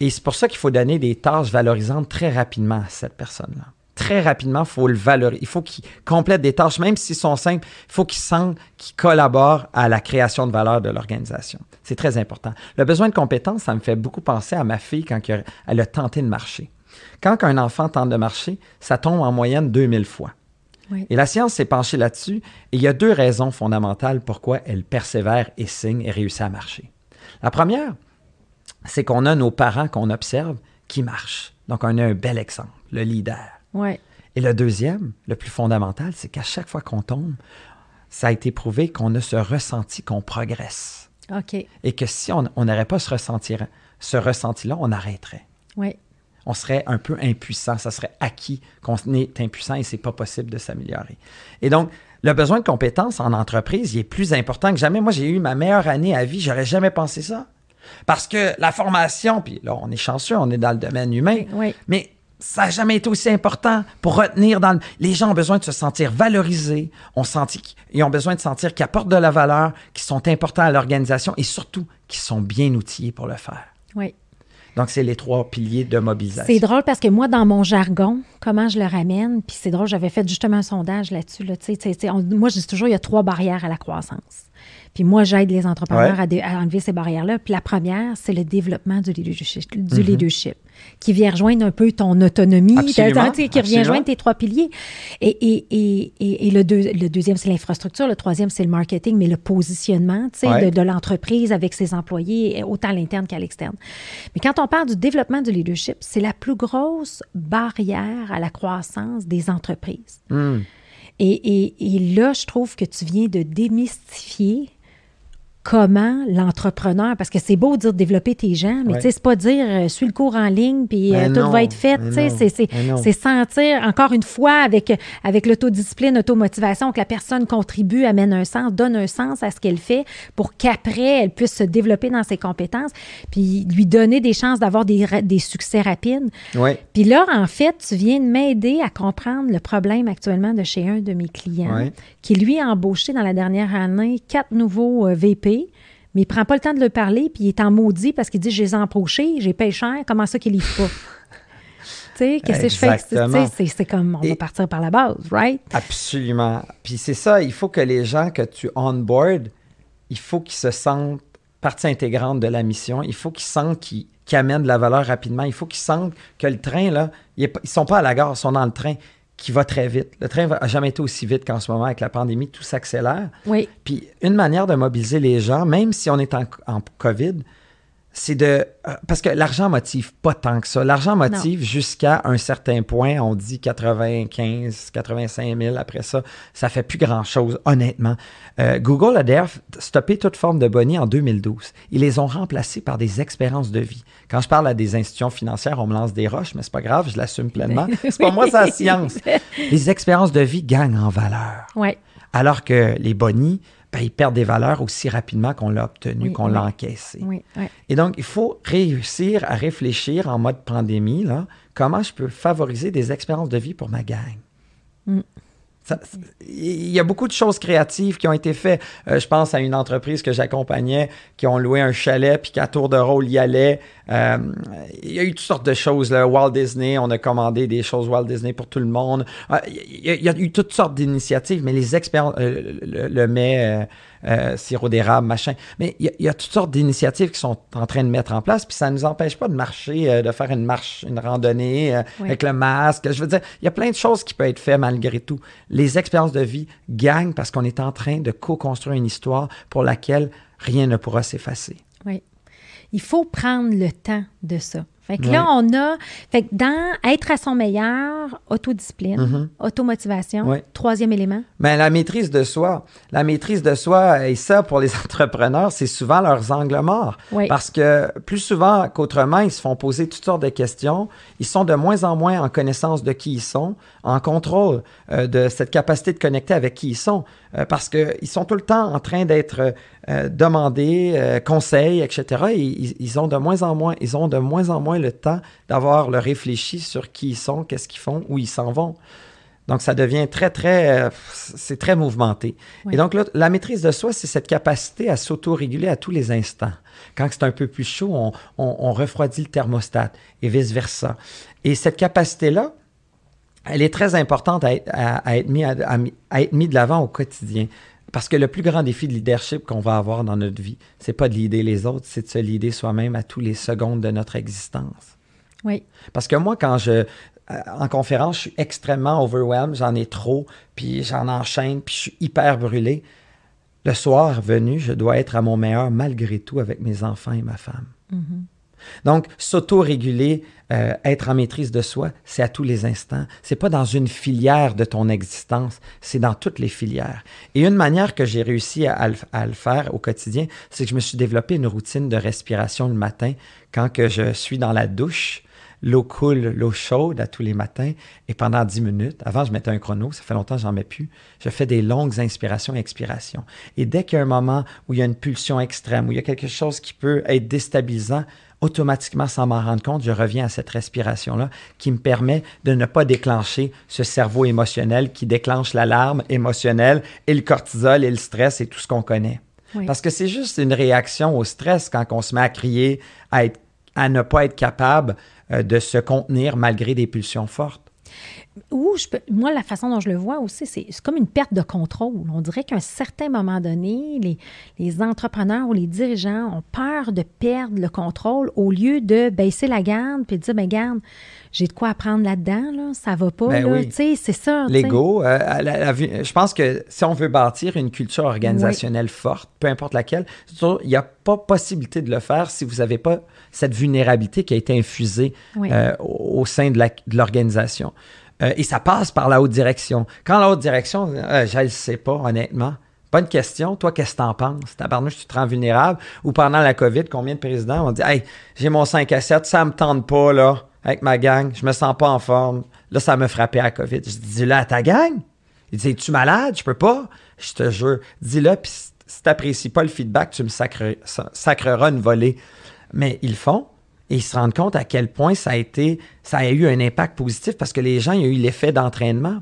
Et c'est pour ça qu'il faut donner des tâches valorisantes très rapidement à cette personne-là. Très rapidement, il faut le valoriser. Il faut qu'il complète des tâches, même s'ils sont simples, il faut qu'il sente qu'il collabore à la création de valeur de l'organisation. C'est très important. Le besoin de compétences, ça me fait beaucoup penser à ma fille quand elle a tenté de marcher. Quand un enfant tente de marcher, ça tombe en moyenne 2000 fois. Oui. Et la science s'est penchée là-dessus et il y a deux raisons fondamentales pourquoi elle persévère et signe et réussit à marcher. La première, c'est qu'on a nos parents qu'on observe qui marchent. Donc, on a un bel exemple, le leader. Et le deuxième, le plus fondamental, c'est qu'à chaque fois qu'on tombe, ça a été prouvé qu'on a ce ressenti qu'on progresse. OK. Et que si on n'aurait pas ce ressenti, ce ressenti-là, on arrêterait. Oui. On serait un peu impuissant. Ça serait acquis qu'on est impuissant et c'est pas possible de s'améliorer. Et donc, le besoin de compétences en entreprise, il est plus important que jamais. Moi, j'ai eu ma meilleure année à vie. J'aurais jamais pensé ça. Parce que la formation, puis là, on est chanceux, on est dans le domaine humain, Oui. mais ça n'a jamais été aussi important pour retenir dans le... Les gens ont besoin de se sentir valorisés, ont senti... ils ont besoin de sentir qu'ils apportent de la valeur, qu'ils sont importants à l'organisation et surtout qu'ils sont bien outillés pour le faire. Oui. Donc, c'est les trois piliers de mobilisation. C'est drôle parce que moi, dans mon jargon, comment je le ramène, puis c'est drôle, j'avais fait justement un sondage là-dessus. Là, moi, je dis toujours, il y a trois barrières à la croissance. Puis moi, j'aide les entrepreneurs Ouais. à, dé- à enlever ces barrières-là. Puis la première, c'est le développement du leadership, Mhm. leadership qui vient rejoindre un peu ton autonomie, Absolument, qui revient absolument. rejoindre tes trois piliers. Et, et, et, et, et le, deux- le deuxième, c'est l'infrastructure. Le troisième, c'est le marketing, mais le positionnement Ouais. de, de l'entreprise avec ses employés, autant à l'interne qu'à l'externe. Mais quand on parle du développement du leadership, c'est la plus grosse barrière à la croissance des entreprises. Hmm. Et là, je trouve que tu viens de démystifier comment l'entrepreneur, parce que c'est beau de dire développer tes gens, mais Ouais. sais, c'est pas dire euh, suis le cours en ligne puis euh, tout non, va être fait. C'est sentir, encore une fois, avec, avec l'autodiscipline, l'automotivation, que la personne contribue, amène un sens, donne un sens à ce qu'elle fait pour qu'après, elle puisse se développer dans ses compétences, puis lui donner des chances d'avoir des, des succès rapides. Puis là, en fait, tu viens de m'aider à comprendre le problème actuellement de chez un de mes clients, Ouais. qui lui a embauché dans la dernière année quatre nouveaux euh, Mais il prend pas le temps de le parler, puis il est en maudit parce qu'il dit Je les ai j'ai payé cher, comment ça qu'il livre pas? tu sais, qu'est-ce que je fais? C'est comme, on va partir par la base, right? Absolument. Puis c'est ça, il faut que les gens que tu onboard, il faut qu'ils se sentent partie intégrante de la mission. Il faut qu'ils sentent qu'ils amènent de la valeur rapidement. Il faut qu'ils sentent que le train, là, ils sont pas à la gare, ils sont dans le train qui va très vite. Le train n'a jamais été aussi vite qu'en ce moment avec la pandémie, tout s'accélère. Oui, Puis une manière de mobiliser les gens, même si on est en, en COVID, c'est de. euh, parce que l'argent motive pas tant que ça. L'argent motive jusqu'à un certain point. On dit 95, 85 000. Après ça, ça fait plus grand chose, honnêtement. Euh, Google a d'ailleurs stoppé toute forme de boni en 2012. Ils les ont remplacés par des expériences de vie. Quand je parle à des institutions financières, on me lance des roches, mais c'est pas grave, je l'assume pleinement. C'est pas moi, c'est la science. Les expériences de vie gagnent en valeur. Oui. Alors que les bonis, ben, ils perdent des valeurs aussi rapidement qu'on l'a obtenu, Oui, qu'on oui. l'a encaissé. Oui. Et donc, il faut réussir à réfléchir en mode pandémie, là, comment je peux favoriser des expériences de vie pour ma gang? Mm. Il y a beaucoup de choses créatives qui ont été faites. Euh, je pense à une entreprise que j'accompagnais qui ont loué un chalet puis qu'à tour de rôle y allait. Euh, il y a eu toutes sortes de choses. Là. Walt Disney, on a commandé des choses Walt Disney pour tout le monde. Euh, il, y a, eu toutes sortes d'initiatives, mais les expériences, euh, le, le euh, sirop d'érable, machin. Mais il y, a, il y a toutes sortes d'initiatives qui sont en train de mettre en place, puis ça ne nous empêche pas de marcher, euh, de faire une marche, une randonnée euh, Oui. avec le masque. Je veux dire, il y a plein de choses qui peuvent être faites malgré tout. Les expériences de vie gagnent parce qu'on est en train de co-construire une histoire pour laquelle rien ne pourra s'effacer. Oui. Il faut prendre le temps de ça. Fait que Ouais. là, on a. Fait que dans être à son meilleur, autodiscipline, automotivation, Ouais. troisième élément. Mais la maîtrise de soi, la maîtrise de soi, et ça, pour les entrepreneurs, c'est souvent leurs angles morts. Parce que plus souvent qu'autrement, ils se font poser toutes sortes de questions. Ils sont de moins en moins en connaissance de qui ils sont, en contrôle euh, de cette capacité de connecter avec qui ils sont. Euh, parce qu'ils sont tout le temps en train d'être euh, demandés conseils, etc. Et ils, ils ont de moins en moins, ils ont de moins en moins le temps d'avoir le réfléchi sur qui ils sont, qu'est-ce qu'ils font, où ils s'en vont. Donc, ça devient très, très, c'est très mouvementé. Oui. Et donc, là, la maîtrise de soi, c'est cette capacité à s'auto-réguler à tous les instants. Quand c'est un peu plus chaud, on, on- on refroidit le thermostat et vice-versa. Et cette capacité-là, elle est très importante à être, à- à être mis, à, à- à être mis de l'avant au quotidien. Parce que le plus grand défi de leadership qu'on va avoir dans notre vie, c'est pas de leader les autres, c'est de se leader soi-même à tous les secondes de notre existence. Oui. Parce que moi, quand je. euh, En conférence, je suis extrêmement overwhelmed, j'en ai trop, puis j'en enchaîne, puis je suis hyper brûlé. Le soir venu, je dois être à mon meilleur malgré tout avec mes enfants et ma femme. Donc, s'auto-réguler, euh, être en maîtrise de soi, c'est à tous les instants. C'est pas dans une filière de ton existence, c'est dans toutes les filières. Et une manière que j'ai réussi à, le faire au quotidien, c'est que je me suis développé une routine de respiration le matin quand que je suis dans la douche. L'eau coule, l'eau chaude à tous les matins. Et pendant 10 minutes, avant, je mettais un chrono, ça fait longtemps que j'en mets plus, je fais des longues inspirations et expirations. Et dès qu'il y a un moment où il y a une pulsion extrême, où il y a quelque chose qui peut être déstabilisant, automatiquement, sans m'en rendre compte, je reviens à cette respiration-là qui me permet de ne pas déclencher ce cerveau émotionnel qui déclenche l'alarme émotionnelle et le cortisol et le stress et tout ce qu'on connaît. Oui. Parce que c'est juste une réaction au stress quand on se met à crier, à, être- à ne pas être capable euh, de se contenir malgré des pulsions fortes. Ou je peux, moi, la façon dont je le vois aussi, c'est comme une perte de contrôle. On dirait qu'à un certain moment donné, les, les entrepreneurs ou les dirigeants ont peur de perdre le contrôle au lieu de baisser la garde puis de dire, ben garde, j'ai de quoi apprendre là-dedans, là, ça va pas, Ben là. oui. Tu sais, c'est ça. L'ego, euh, je pense que si on veut bâtir une culture organisationnelle forte, peu importe laquelle, il n'y a pas possibilité de le faire si vous n'avez pas cette vulnérabilité qui a été infusée Oui. euh, au au sein de l'organisation. Euh, et ça passe par la haute direction. Quand la haute direction, euh, je ne sais pas, honnêtement. Bonne question. Toi, qu'est-ce que t'en penses? Tabarnouche, tu te rends vulnérable? Ou pendant la COVID, combien de présidents ont dit Hey, j'ai mon 5 à 7, ça me tente pas, là, avec ma gang, je me sens pas en forme. Là, ça me frappait à la COVID. Je dis Dis-le à ta gang. Il dit Es-tu malade? Je peux pas. Je te jure. Dis-le, puis si- t'apprécies pas le feedback, tu me sacre- sacreras une volée. Mais ils le font. Et ils se rendent compte à quel point ça a été, ça a eu un impact positif parce que les gens, il y a eu l'effet d'entraînement.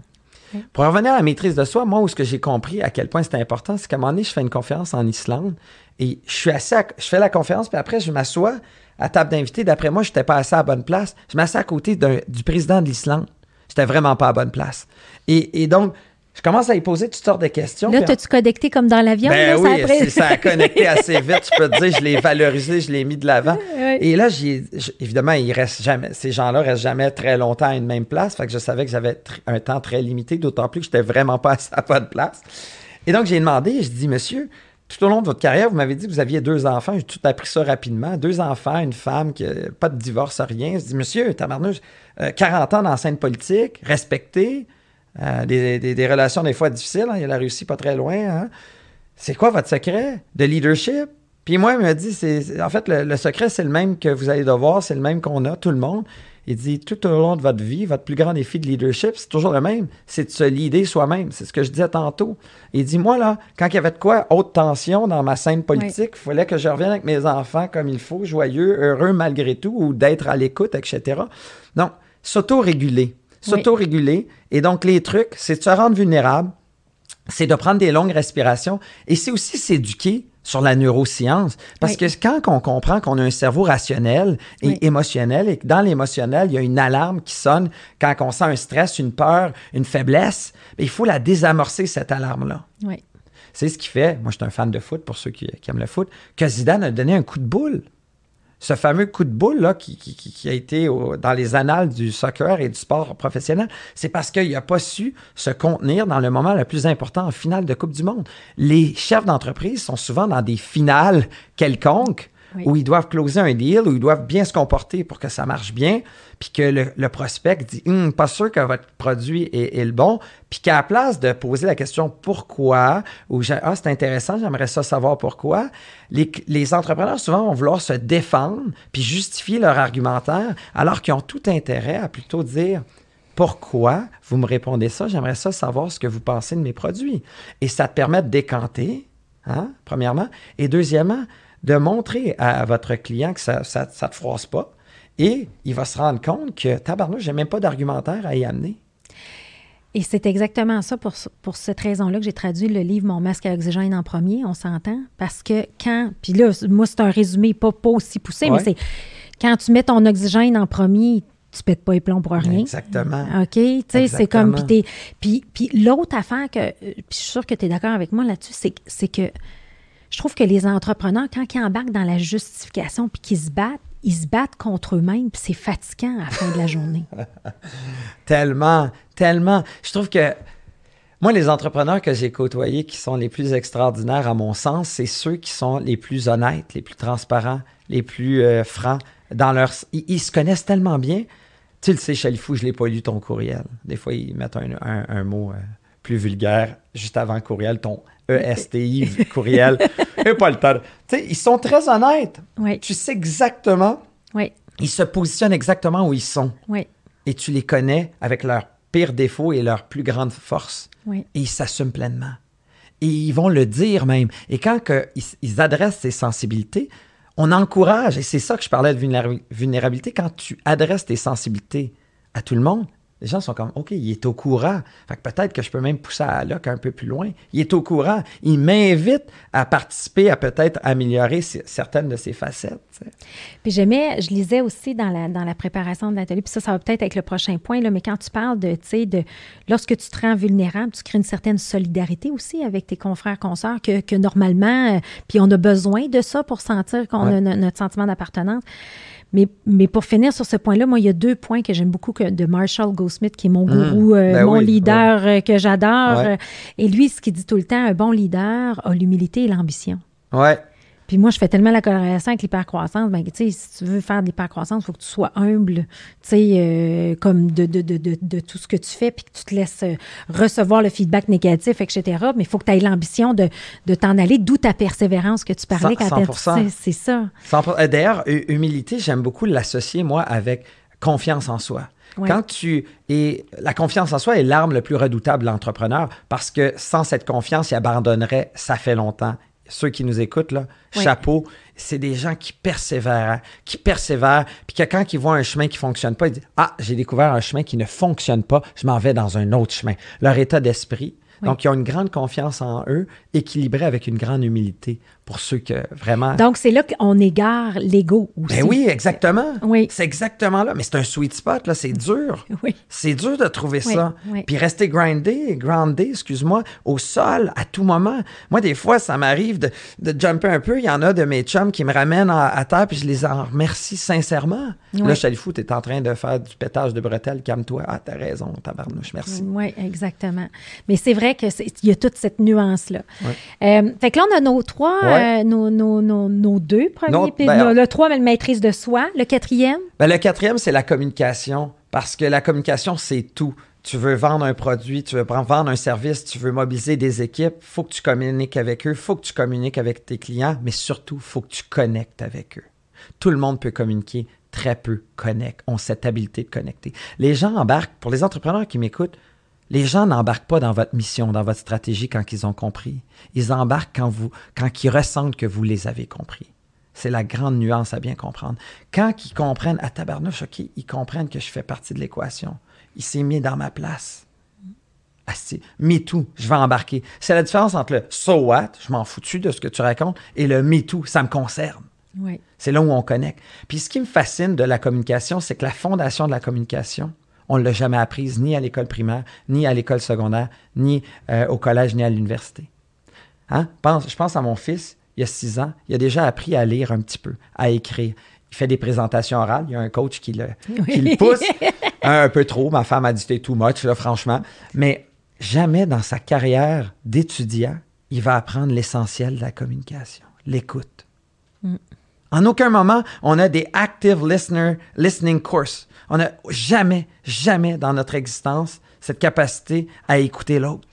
Pour revenir à la maîtrise de soi, moi, où ce que j'ai compris à quel point c'était important, c'est qu'à un moment donné, je fais une conférence en Islande et je suis assis, à- je fais la conférence, puis après, je m'assois à table d'invité. D'après moi, je n'étais pas assis à la bonne place. Je m'assois à côté du président de l'Islande. J'étais vraiment pas à la bonne place. Et, et donc, je commence à y poser toutes sortes de questions. Là, t'as-tu connecté comme dans l'avion? ben là, oui, ça après- c'est- ça a connecté assez vite. Je peux te dire, je l'ai valorisé, je l'ai mis de l'avant. Et là, j'ai, évidemment, ces gens-là restent jamais très longtemps à une même place. Fait que je savais que j'avais un temps très limité, d'autant plus que j'étais vraiment pas à sa bonne place. Et donc, j'ai demandé, je dis, monsieur, tout au long de votre carrière, vous m'avez dit que vous aviez deux enfants. J'ai tout appris ça rapidement. Deux enfants, une femme, pas de divorce, rien. Je dis, monsieur, tabarnouche, 40 ans dans la politique, respecté, des, relations des fois difficiles. Hein, il a réussi pas très loin. Hein. C'est quoi votre secret de leadership? Puis moi, il m'a dit, c'est, en fait, le secret, c'est le même que vous allez devoir, c'est le même qu'on a, tout le monde. Il dit tout au long de votre vie, votre plus grand défi de leadership, c'est toujours le même, c'est de se leader soi-même. C'est ce que je disais tantôt. Il dit moi là, quand il y avait de quoi haute tension dans ma scène politique, il fallait que je revienne avec mes enfants comme il faut, joyeux, heureux malgré tout, ou d'être à l'écoute, etc. Donc, s'auto-réguler, s'auto-réguler. Et donc les trucs, c'est de se rendre vulnérable, c'est de prendre des longues respirations, et c'est aussi s'éduquer sur la neuroscience. Parce que quand on comprend qu'on a un cerveau rationnel et émotionnel et que dans l'émotionnel, il y a une alarme qui sonne quand on sent un stress, une peur, une faiblesse, il faut la désamorcer, cette alarme-là. C'est ce qui fait, moi je suis un fan de foot pour ceux qui, qui aiment le foot, que Zidane a donné un coup de boule ce fameux coup de boule là, qui, qui, a été dans les annales du soccer et du sport professionnel, c'est parce qu'il n'a pas su se contenir dans le moment le plus important en finale de Coupe du Monde. Les chefs d'entreprise sont souvent dans des finales quelconques où ils doivent closer un deal, où ils doivent bien se comporter pour que ça marche bien, puis que le, prospect dit hum, pas sûr que votre produit est, le bon, puis qu'à la place de poser la question pourquoi, ou ah, c'est intéressant, j'aimerais ça savoir pourquoi, les, entrepreneurs souvent vont vouloir se défendre, puis justifier leur argumentaire, alors qu'ils ont tout intérêt à plutôt dire pourquoi vous me répondez ça, j'aimerais ça savoir ce que vous pensez de mes produits. Et ça te permet de décanter, hein, premièrement, et deuxièmement, de montrer à, votre client que ça ne te froisse pas. Et il va se rendre compte que, tabarnouche, j'ai même pas d'argumentaire à y amener. Et c'est exactement ça, pour, pour cette raison-là, que j'ai traduit le livre Mon masque à oxygène en premier, on s'entend? Parce que quand. Puis là, moi, c'est un résumé pas, pas aussi poussé, mais c'est quand tu mets ton oxygène en premier, tu pètes pas les plombs pour rien. Exactement. OK? Tu sais, c'est comme. Puis, puis, l'autre affaire que. Puis je suis sûre que tu es d'accord avec moi là-dessus, c'est que je trouve que les entrepreneurs, quand ils embarquent dans la justification puis qu'ils se battent, ils se battent contre eux-mêmes, puis c'est fatigant à la fin de la journée. tellement, tellement. Je trouve que moi, les entrepreneurs que j'ai côtoyés qui sont les plus extraordinaires, à mon sens, c'est ceux qui sont les plus honnêtes, les plus transparents, les plus euh, francs dans leur. Ils, se connaissent tellement bien. Tu le sais, Chalifou, je l'ai pas lu ton courriel. Des fois, ils mettent un, mot euh, plus vulgaire juste avant le courriel, ESTI, courriel. Et pas le temps. Tu sais, ils sont très honnêtes. Oui. Tu sais exactement. Oui. Ils se positionnent exactement où ils sont. Oui. Et tu les connais avec leurs pires défauts et leurs plus grandes forces. Oui. Et ils s'assument pleinement. Et ils vont le dire même. Et quand ils, adressent ces sensibilités, on encourage, et c'est ça que je parlais de vulnérabilité, quand tu adresses tes sensibilités à tout le monde, les gens sont comme, OK, il est au courant. Fait que peut-être que je peux même pousser à Locke un peu plus loin. Il est au courant. Il m'invite à participer, à peut-être améliorer certaines de ses facettes. Puis j'aimais, je lisais aussi dans la, dans la préparation de l'atelier, puis ça, ça va peut-être avec le prochain point, là, mais quand tu parles de, tu sais, de lorsque tu te rends vulnérable, tu crées une certaine solidarité aussi avec tes confrères, consoeurs, que, que normalement, euh, puis on a besoin de ça pour sentir qu'on a notre sentiment d'appartenance. Mais, mais pour finir sur ce point-là, moi, il y a deux points que j'aime beaucoup que, de Marshall Goldsmith, qui est mon mmh. gourou, euh, ben mon leader euh, que j'adore. Et lui, ce qu'il dit tout le temps, un bon leader a l'humilité et l'ambition. Ouais. Puis moi, je fais tellement la corrélation avec l'hypercroissance. Ben, tu sais, si tu veux faire de l'hypercroissance, il faut que tu sois humble, tu sais, euh, comme de, de, de, de, tout ce que tu fais, puis que tu te laisses euh, recevoir le feedback négatif, etc. Mais il faut que tu aies l'ambition de, t'en aller, d'où ta persévérance que tu parlais quand tu C'est ça. Euh, d'ailleurs, humilité, j'aime beaucoup l'associer, moi, avec confiance en soi. Quand tu et la confiance en soi est l'arme le plus redoutable de l'entrepreneur parce que sans cette confiance, il abandonnerait ça fait longtemps ceux qui nous écoutent, là, chapeau, c'est des gens qui persévèrent, hein, qui persévèrent, puis que quand ils voient un chemin qui ne fonctionne pas, ils disent Ah, j'ai découvert un chemin qui ne fonctionne pas, je m'en vais dans un autre chemin. Leur état d'esprit. Donc, ils ont une grande confiance en eux, équilibrée avec une grande humilité pour ceux que vraiment. Donc, c'est là qu'on égare l'ego aussi. Ben oui, exactement. Oui. C'est exactement là. Mais c'est un sweet spot, là. C'est dur. Oui. C'est dur de trouver Oui, ça. oui. Puis rester grindé, groundé, excuse-moi, au sol à tout moment. Moi, des fois, ça m'arrive de, de jumper un peu. Il y en a de mes chums qui me ramènent à, à terre, puis je les en remercie sincèrement. Oui. Là, je suis fou, t'es en train de faire du pétage de bretelles, calme-toi. Ah, t'as raison, tabarnouche, merci. Oui, exactement. Mais c'est vrai qu'il y a toute cette nuance-là. Euh, fait que là, on a nos trois, Ouais. Euh, nos, nos, nos, nos deux premiers. Ben, le, le trois, mais le maîtrise de soi. Le quatrième, Ben, le quatrième, c'est la communication. Parce que la communication, c'est tout. Tu veux vendre un produit, tu veux vendre un service, tu veux mobiliser des équipes, faut que tu communiques avec eux, faut que tu communiques avec tes clients, mais surtout, faut que tu connectes avec eux. Tout le monde peut communiquer, très peu connectent, ont cette habileté de connecter. Les gens embarquent, pour les entrepreneurs qui m'écoutent, les gens n'embarquent pas dans votre mission, dans votre stratégie quand ils ont compris. Ils embarquent quand, vous, quand ils ressentent que vous les avez compris. C'est la grande nuance à bien comprendre. Quand ils comprennent, à tabarnouche, OK, ils comprennent que je fais partie de l'équation. Il s'est mis dans ma place. Ah, c'est me too, je vais embarquer. C'est la différence entre le so what, je m'en foutu de ce que tu racontes, et le me too, ça me concerne. oui. C'est là où on connecte. Puis ce qui me fascine de la communication, c'est que la fondation de la communication, on ne l'a jamais apprise ni à l'école primaire, ni à l'école secondaire, ni euh, au collège, ni à l'université. Hein? Pense, je pense à mon fils, il y a six ans, il a déjà appris à lire un petit peu, à écrire. Il fait des présentations orales, il y a un coach qui le, qui le pousse. un, un peu trop, ma femme a dit t'es too much, là, franchement. Mais jamais dans sa carrière d'étudiant, il va apprendre l'essentiel de la communication, l'écoute. En aucun moment, on a des active listener, listening course. On n'a jamais, jamais dans notre existence cette capacité à écouter l'autre.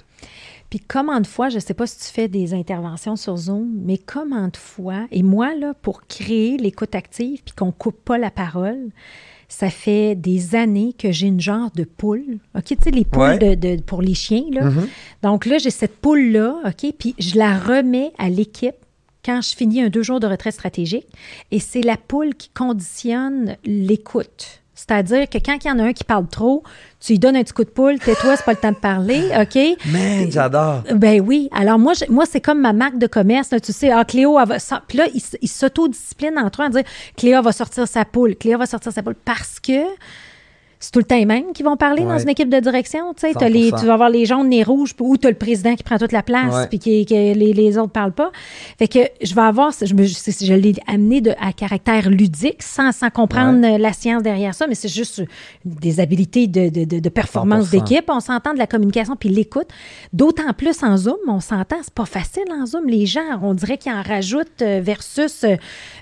Puis comment de fois, je ne sais pas si tu fais des interventions sur Zoom, mais comment de fois, et moi, là, pour créer l'écoute active puis qu'on ne coupe pas la parole, ça fait des années que j'ai une genre de poule. OK, tu sais, les poules Ouais. de, de- pour les chiens, là. Mhm. Donc là, j'ai cette poule-là, OK, puis je la remets à l'équipe quand je finis un deux jours de retraite stratégique. Et c'est la poule qui conditionne l'écoute. C'est-à-dire que quand il y en a un qui parle trop, tu lui donnes un petit coup de poule, tais-toi, c'est pas le temps de parler, OK? Man, j'adore. Ben oui. Alors moi, je- moi c'est comme ma marque de commerce. là. tu sais, ah, Cléo, elle va. Puis là, ils ils s'autodisciplinent entre eux en dire Cléo va sortir sa poule, Cléo va sortir sa poule parce que. C'est tout le temps les mêmes qui vont parler dans une équipe de direction. Tu sais, T'as les- 100%. tu vas avoir les jaunes, les rouges, ou tu as le président qui prend toute la place, puis que les, les autres parlent pas. Fait que je vais avoir, je, me, je, je l'ai amené de, à caractère ludique sans, sans comprendre euh, la science derrière ça, mais c'est juste euh, des habilités de, de, de, de performance 100%. d'équipe. On s'entend de la communication puis l'écoute. D'autant plus en Zoom, on s'entend, c'est pas facile en Zoom. Les gens, on dirait qu'ils en rajoutent euh, versus euh,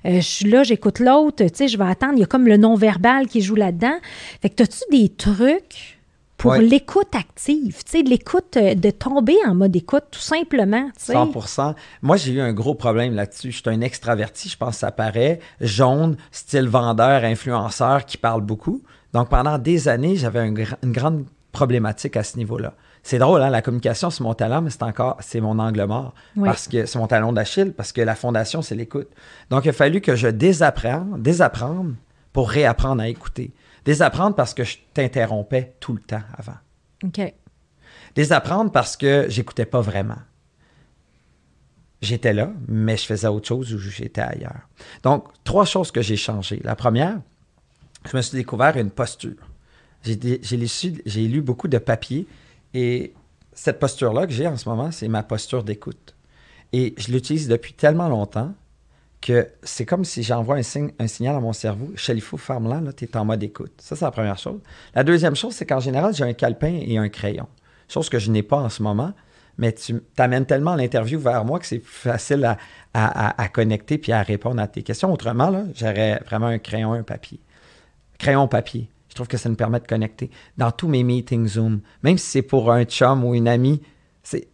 je suis là, j'écoute l'autre, tu sais, je vais attendre. Il y a comme le non-verbal qui joue là-dedans. Fait que as-tu des trucs pour Ouais. l'écoute active, tu sais, de l'écoute, euh, de tomber en mode écoute, tout simplement, tu sais. 100% Moi, j'ai eu un gros problème là-dessus. Je suis un extraverti, je pense que ça paraît. Jaune, style vendeur, influenceur qui parle beaucoup. Donc, pendant des années, j'avais un une grande problématique à ce niveau-là. C'est drôle, hein? la communication, c'est mon talent, mais c'est encore, c'est mon angle mort. Oui. Parce que c'est mon talon d'Achille, parce que la fondation, c'est l'écoute. Donc, il a fallu que je désapprenne, désapprendre pour réapprendre à écouter. Désapprendre parce que je t'interrompais tout le temps avant. OK. Désapprendre parce que j'écoutais pas vraiment. J'étais là, mais je faisais autre chose ou j'étais ailleurs. Donc, trois choses que j'ai changées. La première, je me suis découvert une posture. J'ai lu, j'ai lu beaucoup de papiers et cette posture-là que j'ai en ce moment, c'est ma posture d'écoute. Et je l'utilise depuis tellement longtemps que c'est comme si j'envoie un, signal à mon cerveau. Chalifou, ferme-la, là, tu es en mode écoute. Ça, c'est la première chose. La deuxième chose, c'est qu'en général, j'ai un calepin et un crayon. Chose que je n'ai pas en ce moment, mais tu t'amènes tellement l'interview vers moi que c'est facile à, connecter puis à répondre à tes questions. Autrement, j'aurais vraiment un crayon et un papier. Crayon, papier. Je trouve que ça nous permet de connecter. Dans tous mes meetings Zoom, même si c'est pour un chum ou une amie, c'est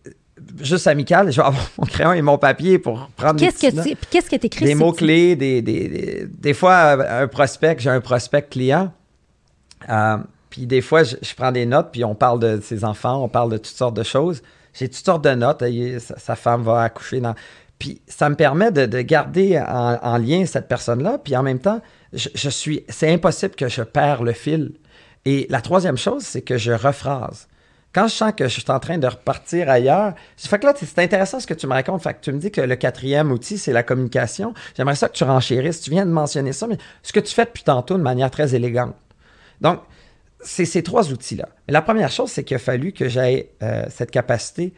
juste amical, je vais avoir mon crayon et mon papier pour prendre des Qu'est-ce que tu qu'est-ce que t'écris des sur- mots-clés, des, des, des, des fois, euh, un prospect, j'ai un prospect client, euh, puis des fois, je, je prends des notes, puis on parle de ses enfants, on parle de toutes sortes de choses. J'ai toutes sortes de notes, et sa, sa femme va accoucher dans... Puis ça me permet de, de garder en, en lien cette personne-là, puis en même temps, je, je suis... C'est impossible que je perds le fil. Et la troisième chose, c'est que je rephrase. Quand je sens que je suis en train de repartir ailleurs, fait que là, c'est intéressant ce que tu me racontes. Fait que tu me dis que le quatrième outil, c'est la communication. J'aimerais ça que tu renchérisses. Tu viens de mentionner ça, mais ce que tu fais depuis tantôt de manière très élégante. Donc, c'est ces trois outils-là. Mais la première chose, c'est qu'il a fallu que j'aie euh, cette capacité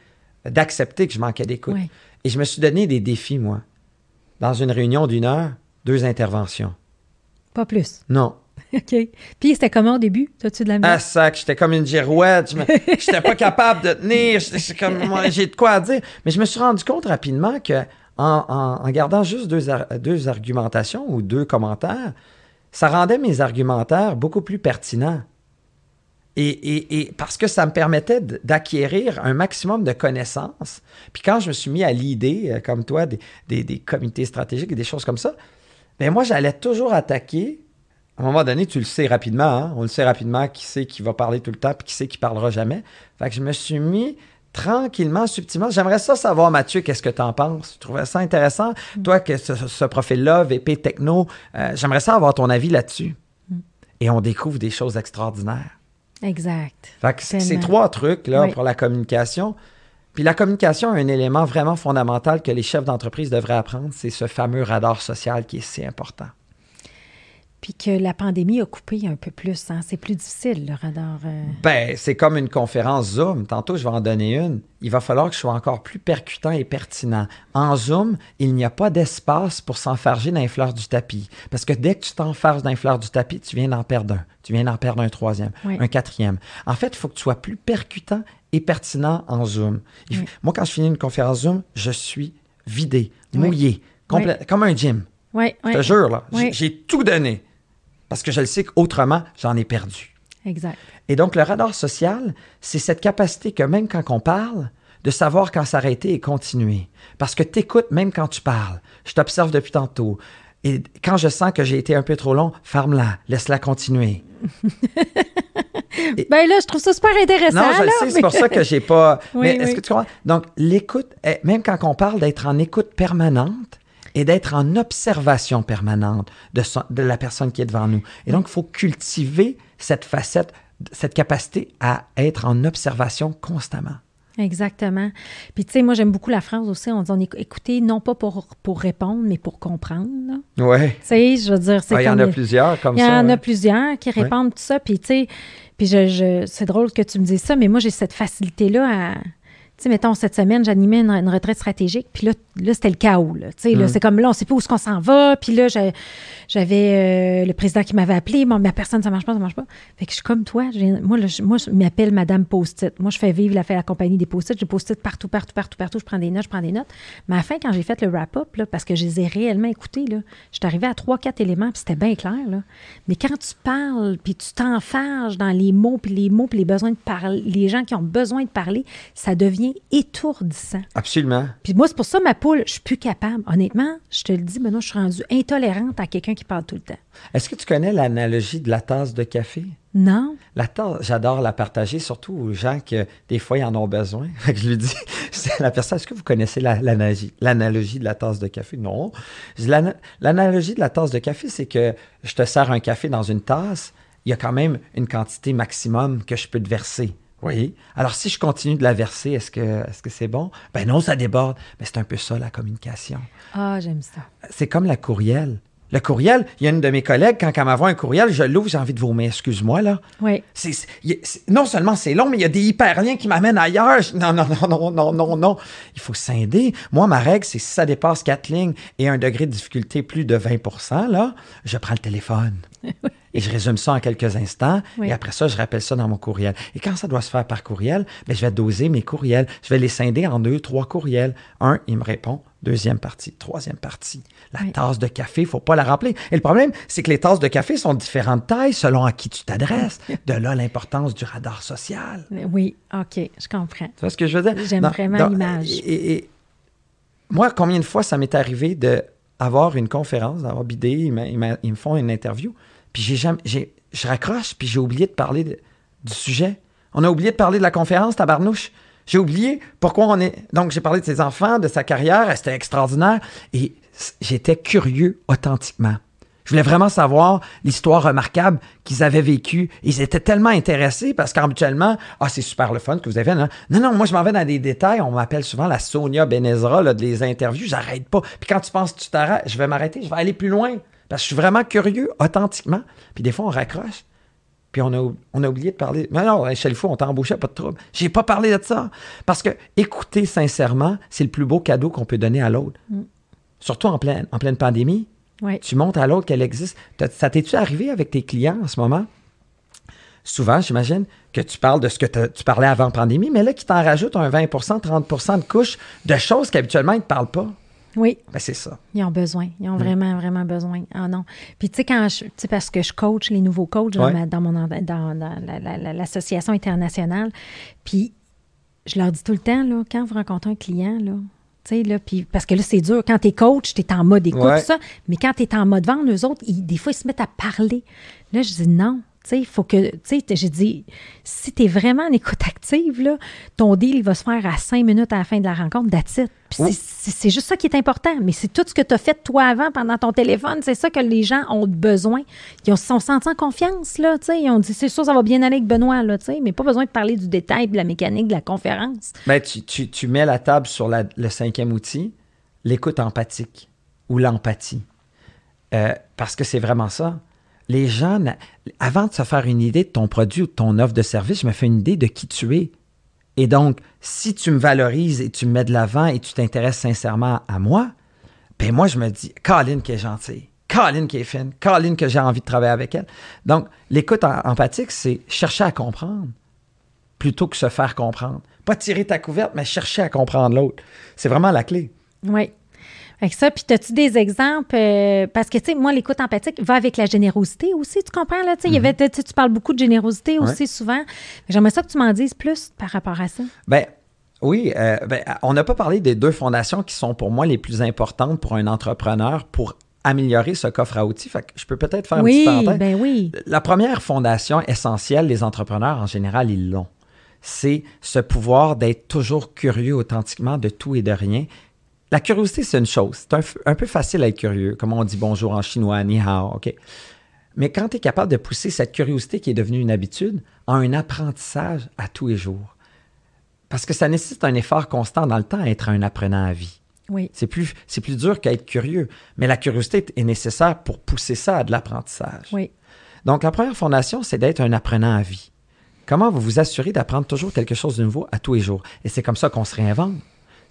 d'accepter que je manquais d'écoute. Oui. Et je me suis donné des défis, moi. Dans une réunion d'une heure, deux interventions. Pas plus. Non. OK. Puis c'était comment au début? T'as-tu de la Ah, misère? sac, j'étais comme une girouette. J'étais pas capable de tenir. J'ai de quoi à dire. Mais je me suis rendu compte rapidement que en, en- en gardant juste deux, ar- deux argumentations ou deux commentaires, ça rendait mes argumentaires beaucoup plus pertinents. Et, et- et parce que ça me permettait d'acquérir un maximum de connaissances. Puis quand je me suis mis à l'idée, comme toi, des, des- des comités stratégiques et des choses comme ça, ben moi, j'allais toujours attaquer. À un moment donné, tu le sais rapidement, hein? on le sait rapidement qui c'est qui va parler tout le temps puis qui c'est qui parlera jamais. Fait que je me suis mis tranquillement, subtilement. J'aimerais ça savoir, Mathieu, qu'est-ce que tu en penses? Tu trouvais ça intéressant? Toi, que ce, ce profil-là, VP Techno, euh, j'aimerais ça avoir ton avis là-dessus. Et on découvre des choses extraordinaires. Exact. Fait que c'est ces trois trucs là Oui. pour la communication. Puis la communication a un élément vraiment fondamental que les chefs d'entreprise devraient apprendre, c'est ce fameux radar social qui est si important. Puis que la pandémie a coupé un peu plus. Hein? C'est plus difficile, le radar. euh. Ben, c'est comme une conférence Zoom. Tantôt, je vais en donner une. Il va falloir que je sois encore plus percutant et pertinent. En Zoom, il n'y a pas d'espace pour s'enfarger dans les fleurs du tapis. Parce que dès que tu t'enfarges dans les fleurs du tapis, tu viens d'en perdre un. Tu viens d'en perdre un troisième, Oui. un quatrième. En fait, il faut que tu sois plus percutant et pertinent en Zoom. Oui. Moi, quand je finis une conférence Zoom, je suis vidé, Oui. mouillé, complè- comme un gym. Oui, Je oui. te jure, là. Oui. J'ai tout donné. Parce que je le sais qu'autrement, j'en ai perdu. Exact. Et donc, le radar social, c'est cette capacité que même quand on parle, de savoir quand s'arrêter et continuer. Parce que tu écoutes même quand tu parles. Je t'observe depuis tantôt. Et quand je sens que j'ai été un peu trop long, ferme-la, laisse-la continuer. Ben là, je trouve ça super intéressant. Non, je le sais, mais- c'est pour ça que j'ai pas. Oui, mais est-ce oui. que tu comprends? Donc, l'écoute, même quand on parle d'être en écoute permanente et d'être en observation permanente de, son- de la personne qui est devant nous. Et donc, il faut cultiver cette facette, cette capacité à être en observation constamment. Exactement. Puis, tu sais, moi, j'aime beaucoup la phrase aussi. On dit on éc- écouter non pas pour, pour répondre, mais pour comprendre. Oui. Tu sais, je veux dire, c'est Il y en a plusieurs comme Il y ça. en a plusieurs qui répondent tout ça. Puis, tu sais, puis je, je- c'est drôle que tu me dises ça, mais moi, j'ai cette facilité-là à. Sais, mettons, cette semaine, j'animais une, une retraite stratégique, puis là, là c'était le chaos. Là. Mm. là, c'est comme là, on sait pas où est-ce qu'on s'en va, puis là, j'avais euh, le président qui m'avait appelé, bon, mais personne, ça marche pas, ça marche pas. Fait que je suis comme toi, moi, là, moi, je m'appelle Madame Post-it. Moi, je fais vivre la, la compagnie des Post-it. J'ai Post-it partout, partout, partout, partout. Je prends des notes, je prends des notes. Mais à la fin, quand j'ai fait le wrap-up, parce que je les ai réellement écoutés, là, je suis arrivée à trois, quatre éléments, puis c'était bien clair. Là. Mais quand tu parles, puis tu t'enfarges dans les mots, puis les mots, puis les besoins de parler, les gens qui ont besoin de parler, ça devient étourdissant. Absolument. Puis moi, c'est pour ça, ma poule, je suis plus capable. Honnêtement, je te le dis, maintenant, je suis rendue intolérante à quelqu'un qui parle tout le temps. Est-ce que tu connais l'analogie de la tasse de café? Non? La tasse, j'adore la partager, surtout aux gens que des fois ils en ont besoin. Fait que je lui dis, c'est la personne, est-ce que vous connaissez la- l'analogie, de la tasse de café? Non. L'analogie de la tasse de café, c'est que je te sers un café dans une tasse, il y a quand même une quantité maximum que je peux te verser. Oui. Alors, si je continue de la verser, est-ce que est-ce que c'est bon? Ben non, ça déborde. Mais c'est un peu ça, la communication. Ah, j'aime ça. C'est comme la courriel. Le courriel, il y a une de mes collègues, quand elle m'envoie un courriel, je l'ouvre, j'ai envie de vomir. Excuse-moi, là. Oui. C'est- c'est- c'est- non seulement c'est long, mais il y a des hyperliens qui m'amènent ailleurs. Je- Non, non, non, non, non, non, non. Il faut scinder. Moi, ma règle, c'est si ça dépasse quatre lignes et un degré de difficulté plus de 20% là, je prends le téléphone. Et je résume ça en quelques instants. Oui. Et après ça, je rappelle ça dans mon courriel. Et quand ça doit se faire par courriel, ben, je vais doser mes courriels. Je vais les scinder en deux, trois courriels. Un, il me répond. Deuxième partie. Troisième partie. La Oui. tasse de café, il faut pas la remplir. Et le problème, c'est que les tasses de café sont de différentes tailles selon à qui tu t'adresses. De là l'importance du radar social. Oui, OK, je comprends. Tu vois ce que je veux dire? J'aime vraiment l'image. Et, moi, combien de fois ça m'est arrivé d'avoir une conférence, d'avoir bidé, ils me font une interview, puis j'ai jamais, j'ai- je raccroche, puis j'ai oublié de parler de- du sujet. On a oublié de parler de la conférence, tabarnouche. J'ai oublié pourquoi on est. Donc, j'ai parlé de ses enfants, de sa carrière, c'était extraordinaire, et j'étais curieux authentiquement. Je voulais vraiment savoir l'histoire remarquable qu'ils avaient vécue. Ils étaient tellement intéressés parce qu'habituellement, ah, c'est super le fun que vous avez. Non, non, non moi, je m'en vais dans des détails. On m'appelle souvent la Sonia Benezra là, des interviews. J'arrête pas. Puis quand tu penses que tu t'arrêtes, je vais m'arrêter, je vais aller plus loin. Parce que je suis vraiment curieux, authentiquement. Puis des fois, on raccroche. Puis on a, on a oublié de parler. Mais non, chez le fou, on t'a embauché, pas de trouble. J'ai pas parlé de ça. Parce que écouter sincèrement, c'est le plus beau cadeau qu'on peut donner à l'autre. Mm. Surtout en pleine, en pleine pandémie. Tu montres à l'autre qu'elle existe. Ça t'est-tu arrivé avec tes clients en ce moment? Souvent, j'imagine que tu parles de ce que tu parlais avant pandémie, mais là, qui t'en rajoute un 20% 30% de couches de choses qu'habituellement, ils ne te parlent pas. Oui. Ben, c'est ça. Ils ont besoin. Ils ont vraiment, vraiment besoin. Ah non. Puis, tu sais, quand je. Tu sais, parce que je coach les nouveaux coachs dans, mon, dans, l'association internationale. Puis, je leur dis tout le temps, là, quand vous rencontrez un client, là, Là, puis, parce que là, c'est dur. Quand tu es coach, tu es en mode écoute, ça. Mais quand tu es en mode vente, eux autres, des fois, ils se mettent à parler. Là, je dis non. Il faut que, tu sais, j'ai dit, si tu es vraiment en écoute active, là, ton deal, il va se faire à cinq minutes à la fin de la rencontre, that's C'est juste ça qui est important. Mais c'est tout ce que tu as fait toi avant pendant ton téléphone. C'est ça que les gens ont besoin. Ils ont, sont sentis en confiance, là. Ils ont dit, c'est sûr, ça va bien aller avec Benoît, là. Mais pas besoin de parler du détail, de la mécanique, de la conférence. Ben, tu, tu, tu mets la table sur le cinquième outil, l'écoute empathique ou l'empathie. Euh, parce que c'est vraiment ça les gens, avant de se faire une idée de ton produit ou de ton offre de service, je me fais une idée de qui tu es. Et donc, si tu me valorises et tu me mets de l'avant et tu t'intéresses sincèrement à moi, ben moi, je me dis, Colin qui est gentille, Colin qui est fine, Colin que j'ai envie de travailler avec elle. Donc, l'écoute empathique, c'est chercher à comprendre plutôt que se faire comprendre. Pas tirer ta couverte, mais chercher à comprendre l'autre. C'est vraiment la clé. Oui. Avec ça, puis as-tu des exemples? Euh, parce que, tu sais, moi, l'écoute empathique va avec la générosité aussi, tu comprends? Là, tu mhm. tu parles beaucoup de générosité aussi souvent. J'aimerais ça que tu m'en dises plus par rapport à ça. Bien, oui, euh, ben, on n'a pas parlé des deux fondations qui sont pour moi les plus importantes pour un entrepreneur pour améliorer ce coffre à outils. Fait que je peux peut-être faire oui, un petit Ben oui. La première fondation essentielle, les entrepreneurs en général, ils l'ont. C'est ce pouvoir d'être toujours curieux authentiquement de tout et de rien la curiosité, c'est une chose. C'est un, peu facile à être curieux, comme on dit bonjour en chinois, ni hao, OK? Mais quand tu es capable de pousser cette curiosité qui est devenue une habitude en un apprentissage à tous les jours, parce que ça nécessite un effort constant dans le temps à être un apprenant à vie. Oui. C'est plus, c'est plus dur qu'à être curieux, mais la curiosité est nécessaire pour pousser ça à de l'apprentissage. Oui. Donc, la première fondation, c'est d'être un apprenant à vie. Comment vous vous assurez d'apprendre toujours quelque chose de nouveau à tous les jours? Et c'est comme ça qu'on se réinvente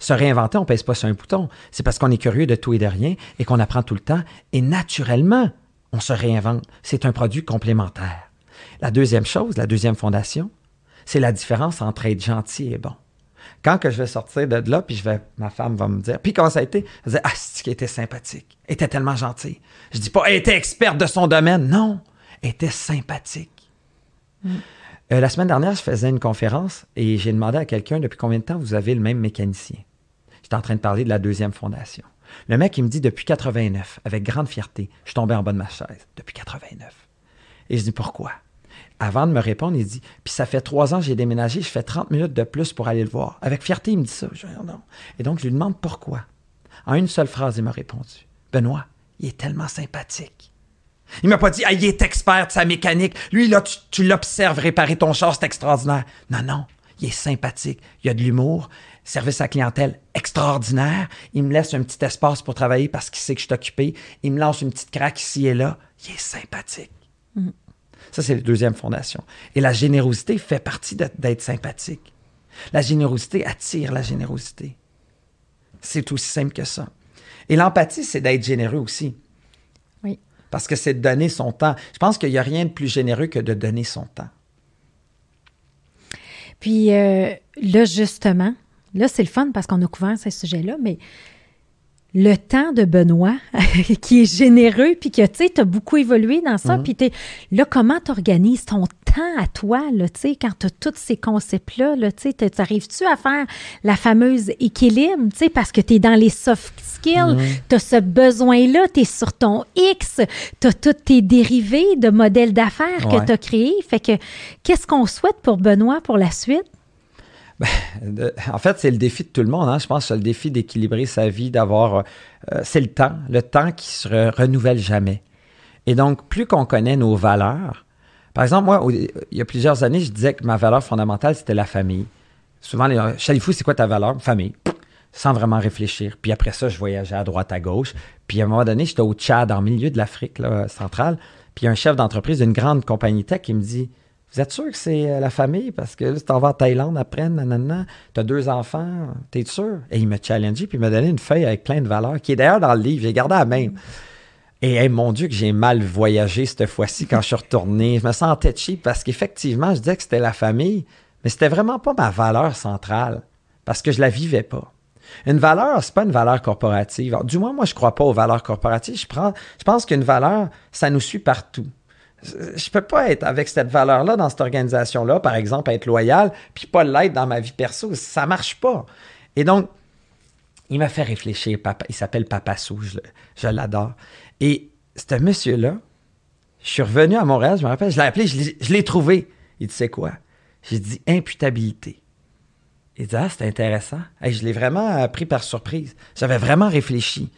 se réinventer, on ne pèse pas sur un bouton. C'est parce qu'on est curieux de tout et de rien et qu'on apprend tout le temps. Et naturellement, on se réinvente. C'est un produit complémentaire. La deuxième chose, la deuxième fondation, c'est la différence entre être gentil et bon. Quand que je vais sortir de là, puis je vais, ma femme va me dire, puis comment ça a été? Elle va dire, ah, c'est qu'elle était sympathique? Elle était tellement gentille. Je dis pas, elle était experte de son domaine. Non, elle était sympathique. Mm. Euh, la semaine dernière, je faisais une conférence et j'ai demandé à quelqu'un depuis combien de temps vous avez le même mécanicien? En train de parler de la deuxième fondation. Le mec, il me dit depuis 89, avec grande fierté, je suis tombé en bas de ma chaise. Depuis 89. Et je dis pourquoi? Avant de me répondre, il dit Puis ça fait trois ans que j'ai déménagé, je fais 30 minutes de plus pour aller le voir. Avec fierté, il me dit ça. Non. Et donc, je lui demande pourquoi. En une seule phrase, il m'a répondu Benoît, il est tellement sympathique. Il m'a pas dit Ah, il est expert de sa mécanique. Lui, là, tu, tu l'observes réparer ton char, c'est extraordinaire. Non, non. Il est sympathique. Il a de l'humour service à clientèle extraordinaire. Il me laisse un petit espace pour travailler parce qu'il sait que je suis occupé. Il me lance une petite craque ici et là. Il est sympathique. Mm. Ça, c'est la deuxième fondation. Et la générosité fait partie d'être sympathique. La générosité attire la générosité. C'est aussi simple que ça. Et l'empathie, c'est d'être généreux aussi. Oui. Parce que c'est de donner son temps. Je pense qu'il n'y a rien de plus généreux que de donner son temps. Puis euh, là, justement, Là, c'est le fun parce qu'on a couvert ce sujet-là, mais le temps de Benoît, qui est généreux, puis que, tu sais, tu as beaucoup évolué dans ça, mhm. puis là, comment tu organises ton temps à toi, là, tu sais, quand tu as tous ces concepts-là, là, tu sais, arrives-tu à faire la fameuse équilibre, tu sais, parce que tu es dans les soft skills, mhm. tu as ce besoin-là, tu es sur ton X, tu as tous tes dérivés de modèles d'affaires que tu as créés, fait que, qu'est-ce qu'on souhaite pour Benoît pour la suite? Ben, en fait, c'est le défi de tout le monde. Hein. Je pense que c'est le défi d'équilibrer sa vie, d'avoir. Euh, c'est le temps, le temps qui se renouvelle jamais. Et donc, plus qu'on connaît nos valeurs, par exemple, moi, il y a plusieurs années, je disais que ma valeur fondamentale, c'était la famille. Souvent, les Chalifou, c'est quoi ta valeur? Famille. Sans vraiment réfléchir. Puis après ça, je voyageais à droite, à gauche. Puis à un moment donné, j'étais au Tchad, en milieu de l'Afrique centrale. Puis un chef d'entreprise d'une grande compagnie tech qui me dit Vous êtes sûr que c'est euh, la famille? Parce que là, tu t'en vas en Thaïlande après, nanana, tu as deux enfants, t'es sûr? Et il m'a challengé, puis il m'a donné une feuille avec plein de valeurs, qui est d'ailleurs dans le livre, j'ai gardé à même. Et mon Dieu, que j'ai mal voyagé cette fois-ci quand je suis retourné. Je me sentais cheap parce qu'effectivement, je disais que c'était la famille, mais c'était vraiment pas ma valeur centrale parce que je la vivais pas. Une valeur, c'est pas une valeur corporative. du moins, moi, je crois pas aux valeurs corporatives. Je, prends, je pense qu'une valeur, ça nous suit partout. Je peux pas être avec cette valeur-là dans cette organisation-là, par exemple, être loyal, puis pas l'être dans ma vie perso. Ça marche pas. Et donc, il m'a fait réfléchir. Papa, il s'appelle Papa Sou, je, l'adore. Et ce monsieur-là, je suis revenu à Montréal, je me rappelle, je l'ai appelé, je l'ai trouvé. Il dit, c'est quoi? J'ai dit imputabilité. Il dit Ah, c'est intéressant. je l'ai vraiment pris par surprise. J'avais vraiment réfléchi.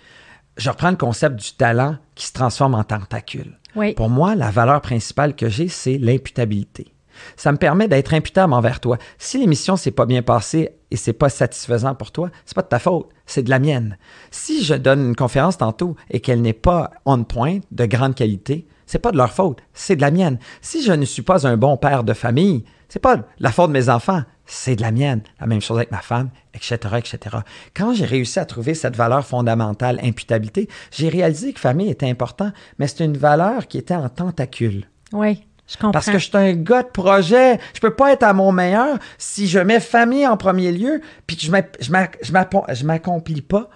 Je reprends le concept du talent qui se transforme en tentacule. Pour moi, la valeur principale que j'ai, c'est l'imputabilité. Ça me permet d'être imputable envers toi. Si l'émission s'est pas bien passée et c'est pas satisfaisant pour toi, c'est pas de ta faute, c'est de la mienne. Si je donne une conférence tantôt et qu'elle n'est pas on point, de grande qualité, c'est pas de leur faute, c'est de la mienne. Si je ne suis pas un bon père de famille, c'est pas la faute de mes enfants, c'est de la mienne. La même chose avec ma femme, etc., etc. Quand j'ai réussi à trouver cette valeur fondamentale, imputabilité, j'ai réalisé que famille était important, mais c'est une valeur qui était en tentacule. Oui. Je comprends. Parce que je suis un gars de projet. Je peux pas être à mon meilleur si je mets famille en premier lieu, puis que je m'accomplis pas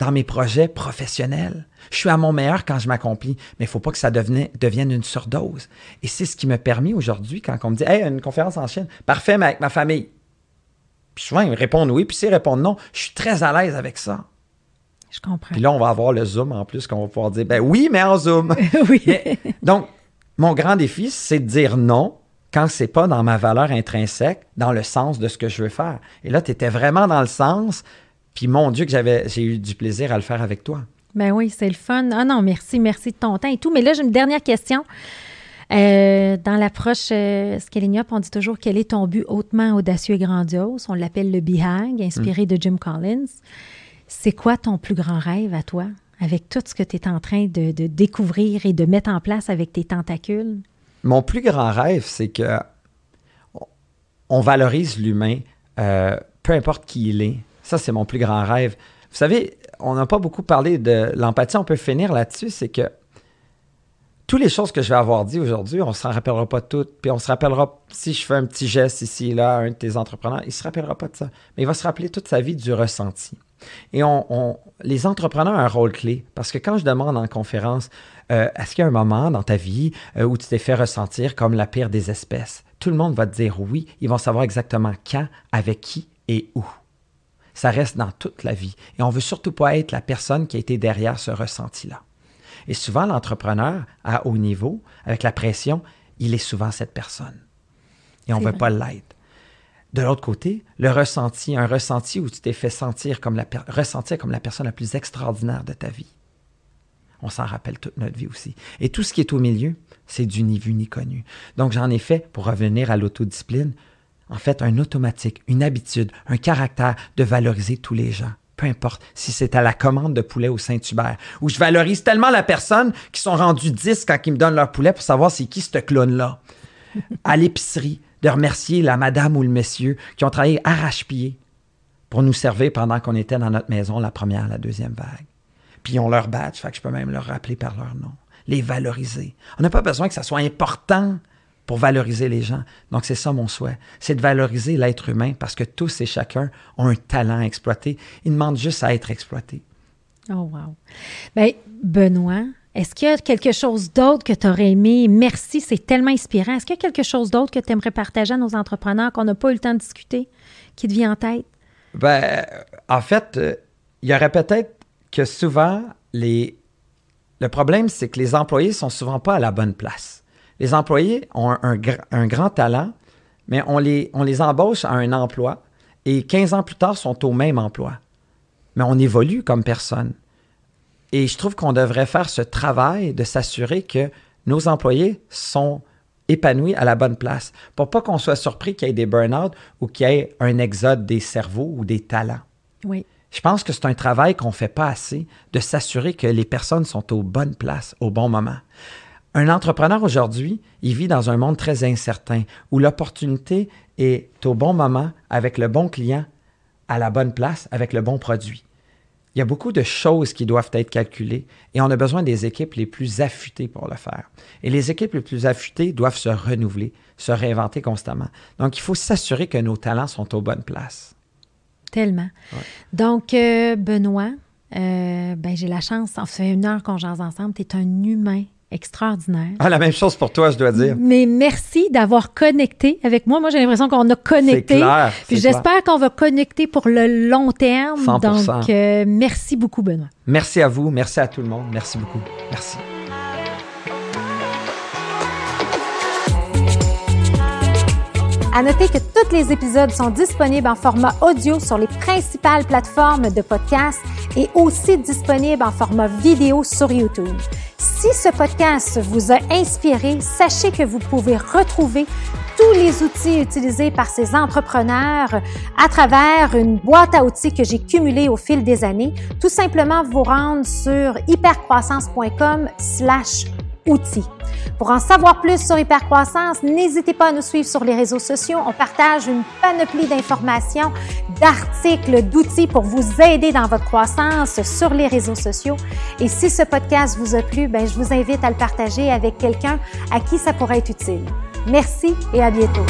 dans mes projets professionnels. Je suis à mon meilleur quand je m'accomplis, mais il faut pas que ça devienne une surdose. Et c'est ce qui me permet aujourd'hui, quand on me dit Hey, une conférence en Chine, parfait, mais avec ma famille. Puis souvent, ils répondent oui, puis s'ils répondent non, je suis très à l'aise avec ça. Je comprends. Puis là, on va avoir le Zoom en plus, qu'on va pouvoir dire Ben oui, mais en Zoom. oui. donc, mon grand défi, c'est de dire non quand c'est pas dans ma valeur intrinsèque, dans le sens de ce que je veux faire. Et là, tu étais vraiment dans le sens, puis mon Dieu, que j'avais, j'ai eu du plaisir à le faire avec toi. Ben oui, c'est le fun. Ah non, merci, merci de ton temps et tout. Mais là, j'ai une dernière question. Euh, dans l'approche euh, on dit toujours quel est ton but hautement audacieux et grandiose. On l'appelle le BHAG, inspiré de Jim Collins. C'est quoi ton plus grand rêve à toi, avec tout ce que tu es en train de, découvrir et de mettre en place avec tes tentacules? Mon plus grand rêve, c'est que on valorise l'humain, euh, peu importe qui il est, ça, c'est mon plus grand rêve. Vous savez, on n'a pas beaucoup parlé de l'empathie. On peut finir là-dessus. C'est que toutes les choses que je vais avoir dit aujourd'hui, on ne s'en rappellera pas toutes. Puis on se rappellera, si je fais un petit geste ici là un de tes entrepreneurs, il ne se rappellera pas de ça. Mais il va se rappeler toute sa vie du ressenti. Et on, les entrepreneurs ont un rôle clé parce que quand je demande en conférence, euh, est-ce qu'il y a un moment dans ta vie euh, où tu t'es fait ressentir comme la pire des espèces? Tout le monde va te dire oui. Ils vont savoir exactement quand, avec qui et où ça reste dans toute la vie. Et on veut surtout pas être la personne qui a été derrière ce ressenti-là. Et souvent, l'entrepreneur à haut niveau, avec la pression, il est souvent cette personne. Et on ne veut pas l'être. De l'autre côté, le ressenti, un ressenti où tu t'es fait sentir comme la, ressentir comme la personne la plus extraordinaire de ta vie. On s'en rappelle toute notre vie aussi. Et tout ce qui est au milieu, c'est du ni vu ni connu. Donc j'en ai fait, pour revenir à l'autodiscipline, en fait un automatique, une habitude, un caractère de valoriser tous les gens. Peu importe si c'est à la commande de poulet au Saint-Hubert, où je valorise tellement la personne qui sont rendus 10 quand ils me donnent leur poulet pour savoir c'est qui ce clone-là. À l'épicerie, de remercier la madame ou le monsieur qui ont travaillé arrache-pied pour nous servir pendant qu'on était dans notre maison, la première, la deuxième vague. Puis ils ont leur badge, je peux même leur rappeler par leur nom. Les valoriser. On n'a pas besoin que ça soit important pour valoriser les gens. Donc, c'est ça mon souhait. C'est de valoriser l'être humain parce que tous et chacun ont un talent à exploiter. Ils demandent juste à être exploités. Oh, wow. Bien, Benoît, est-ce qu'il y a quelque chose d'autre que tu aurais aimé? Merci, c'est tellement inspirant. Est-ce qu'il y a quelque chose d'autre que tu aimerais partager à nos entrepreneurs qu'on n'a pas eu le temps de discuter, qui te vient en tête? Ben, en fait, euh, il y aurait peut-être que souvent, les... le problème, c'est que les employés sont souvent pas à la bonne place les employés ont un, grand talent, mais on les, on les embauche à un emploi et 15 ans plus tard sont au même emploi. Mais on évolue comme personne. Et je trouve qu'on devrait faire ce travail de s'assurer que nos employés sont épanouis à la bonne place, pour pas qu'on soit surpris qu'il y ait des burn-out ou qu'il y ait un exode des cerveaux ou des talents. Oui. Je pense que c'est un travail qu'on fait pas assez de s'assurer que les personnes sont aux bonnes places au bon moment. Un entrepreneur aujourd'hui, il vit dans un monde très incertain où l'opportunité est au bon moment, avec le bon client, à la bonne place, avec le bon produit. Il y a beaucoup de choses qui doivent être calculées et on a besoin des équipes les plus affûtées pour le faire. Et les équipes les plus affûtées doivent se renouveler, se réinventer constamment. Donc, il faut s'assurer que nos talents sont aux bonnes places. Tellement. Ouais. Donc, euh, Benoît, euh, ben, j'ai la chance, ça fait une heure qu'on jase ensemble, tu es un humain extraordinaire. Ah, la même chose pour toi, je dois dire. Mais merci d'avoir connecté avec moi. Moi, j'ai l'impression qu'on a C'est connecté. clair. Puis j'espère qu'on va connecter pour le long terme. 100%. Donc, euh, merci beaucoup, Benoît. Merci à vous, merci à tout le monde. Merci beaucoup. Merci. À noter que tous les épisodes sont disponibles en format audio sur les principales plateformes de podcast et aussi disponibles en format vidéo sur YouTube. Si ce podcast vous a inspiré, sachez que vous pouvez retrouver tous les outils utilisés par ces entrepreneurs à travers une boîte à outils que j'ai cumulée au fil des années. Tout simplement vous rendre sur hypercroissance.com slash outils. Pour en savoir plus sur Hypercroissance, n'hésitez pas à nous suivre sur les réseaux sociaux. On partage une panoplie d'informations, d'articles, d'outils pour vous aider dans votre croissance sur les réseaux sociaux. Et si ce podcast vous a plu, ben, je vous invite à le partager avec quelqu'un à qui ça pourrait être utile. Merci et à bientôt.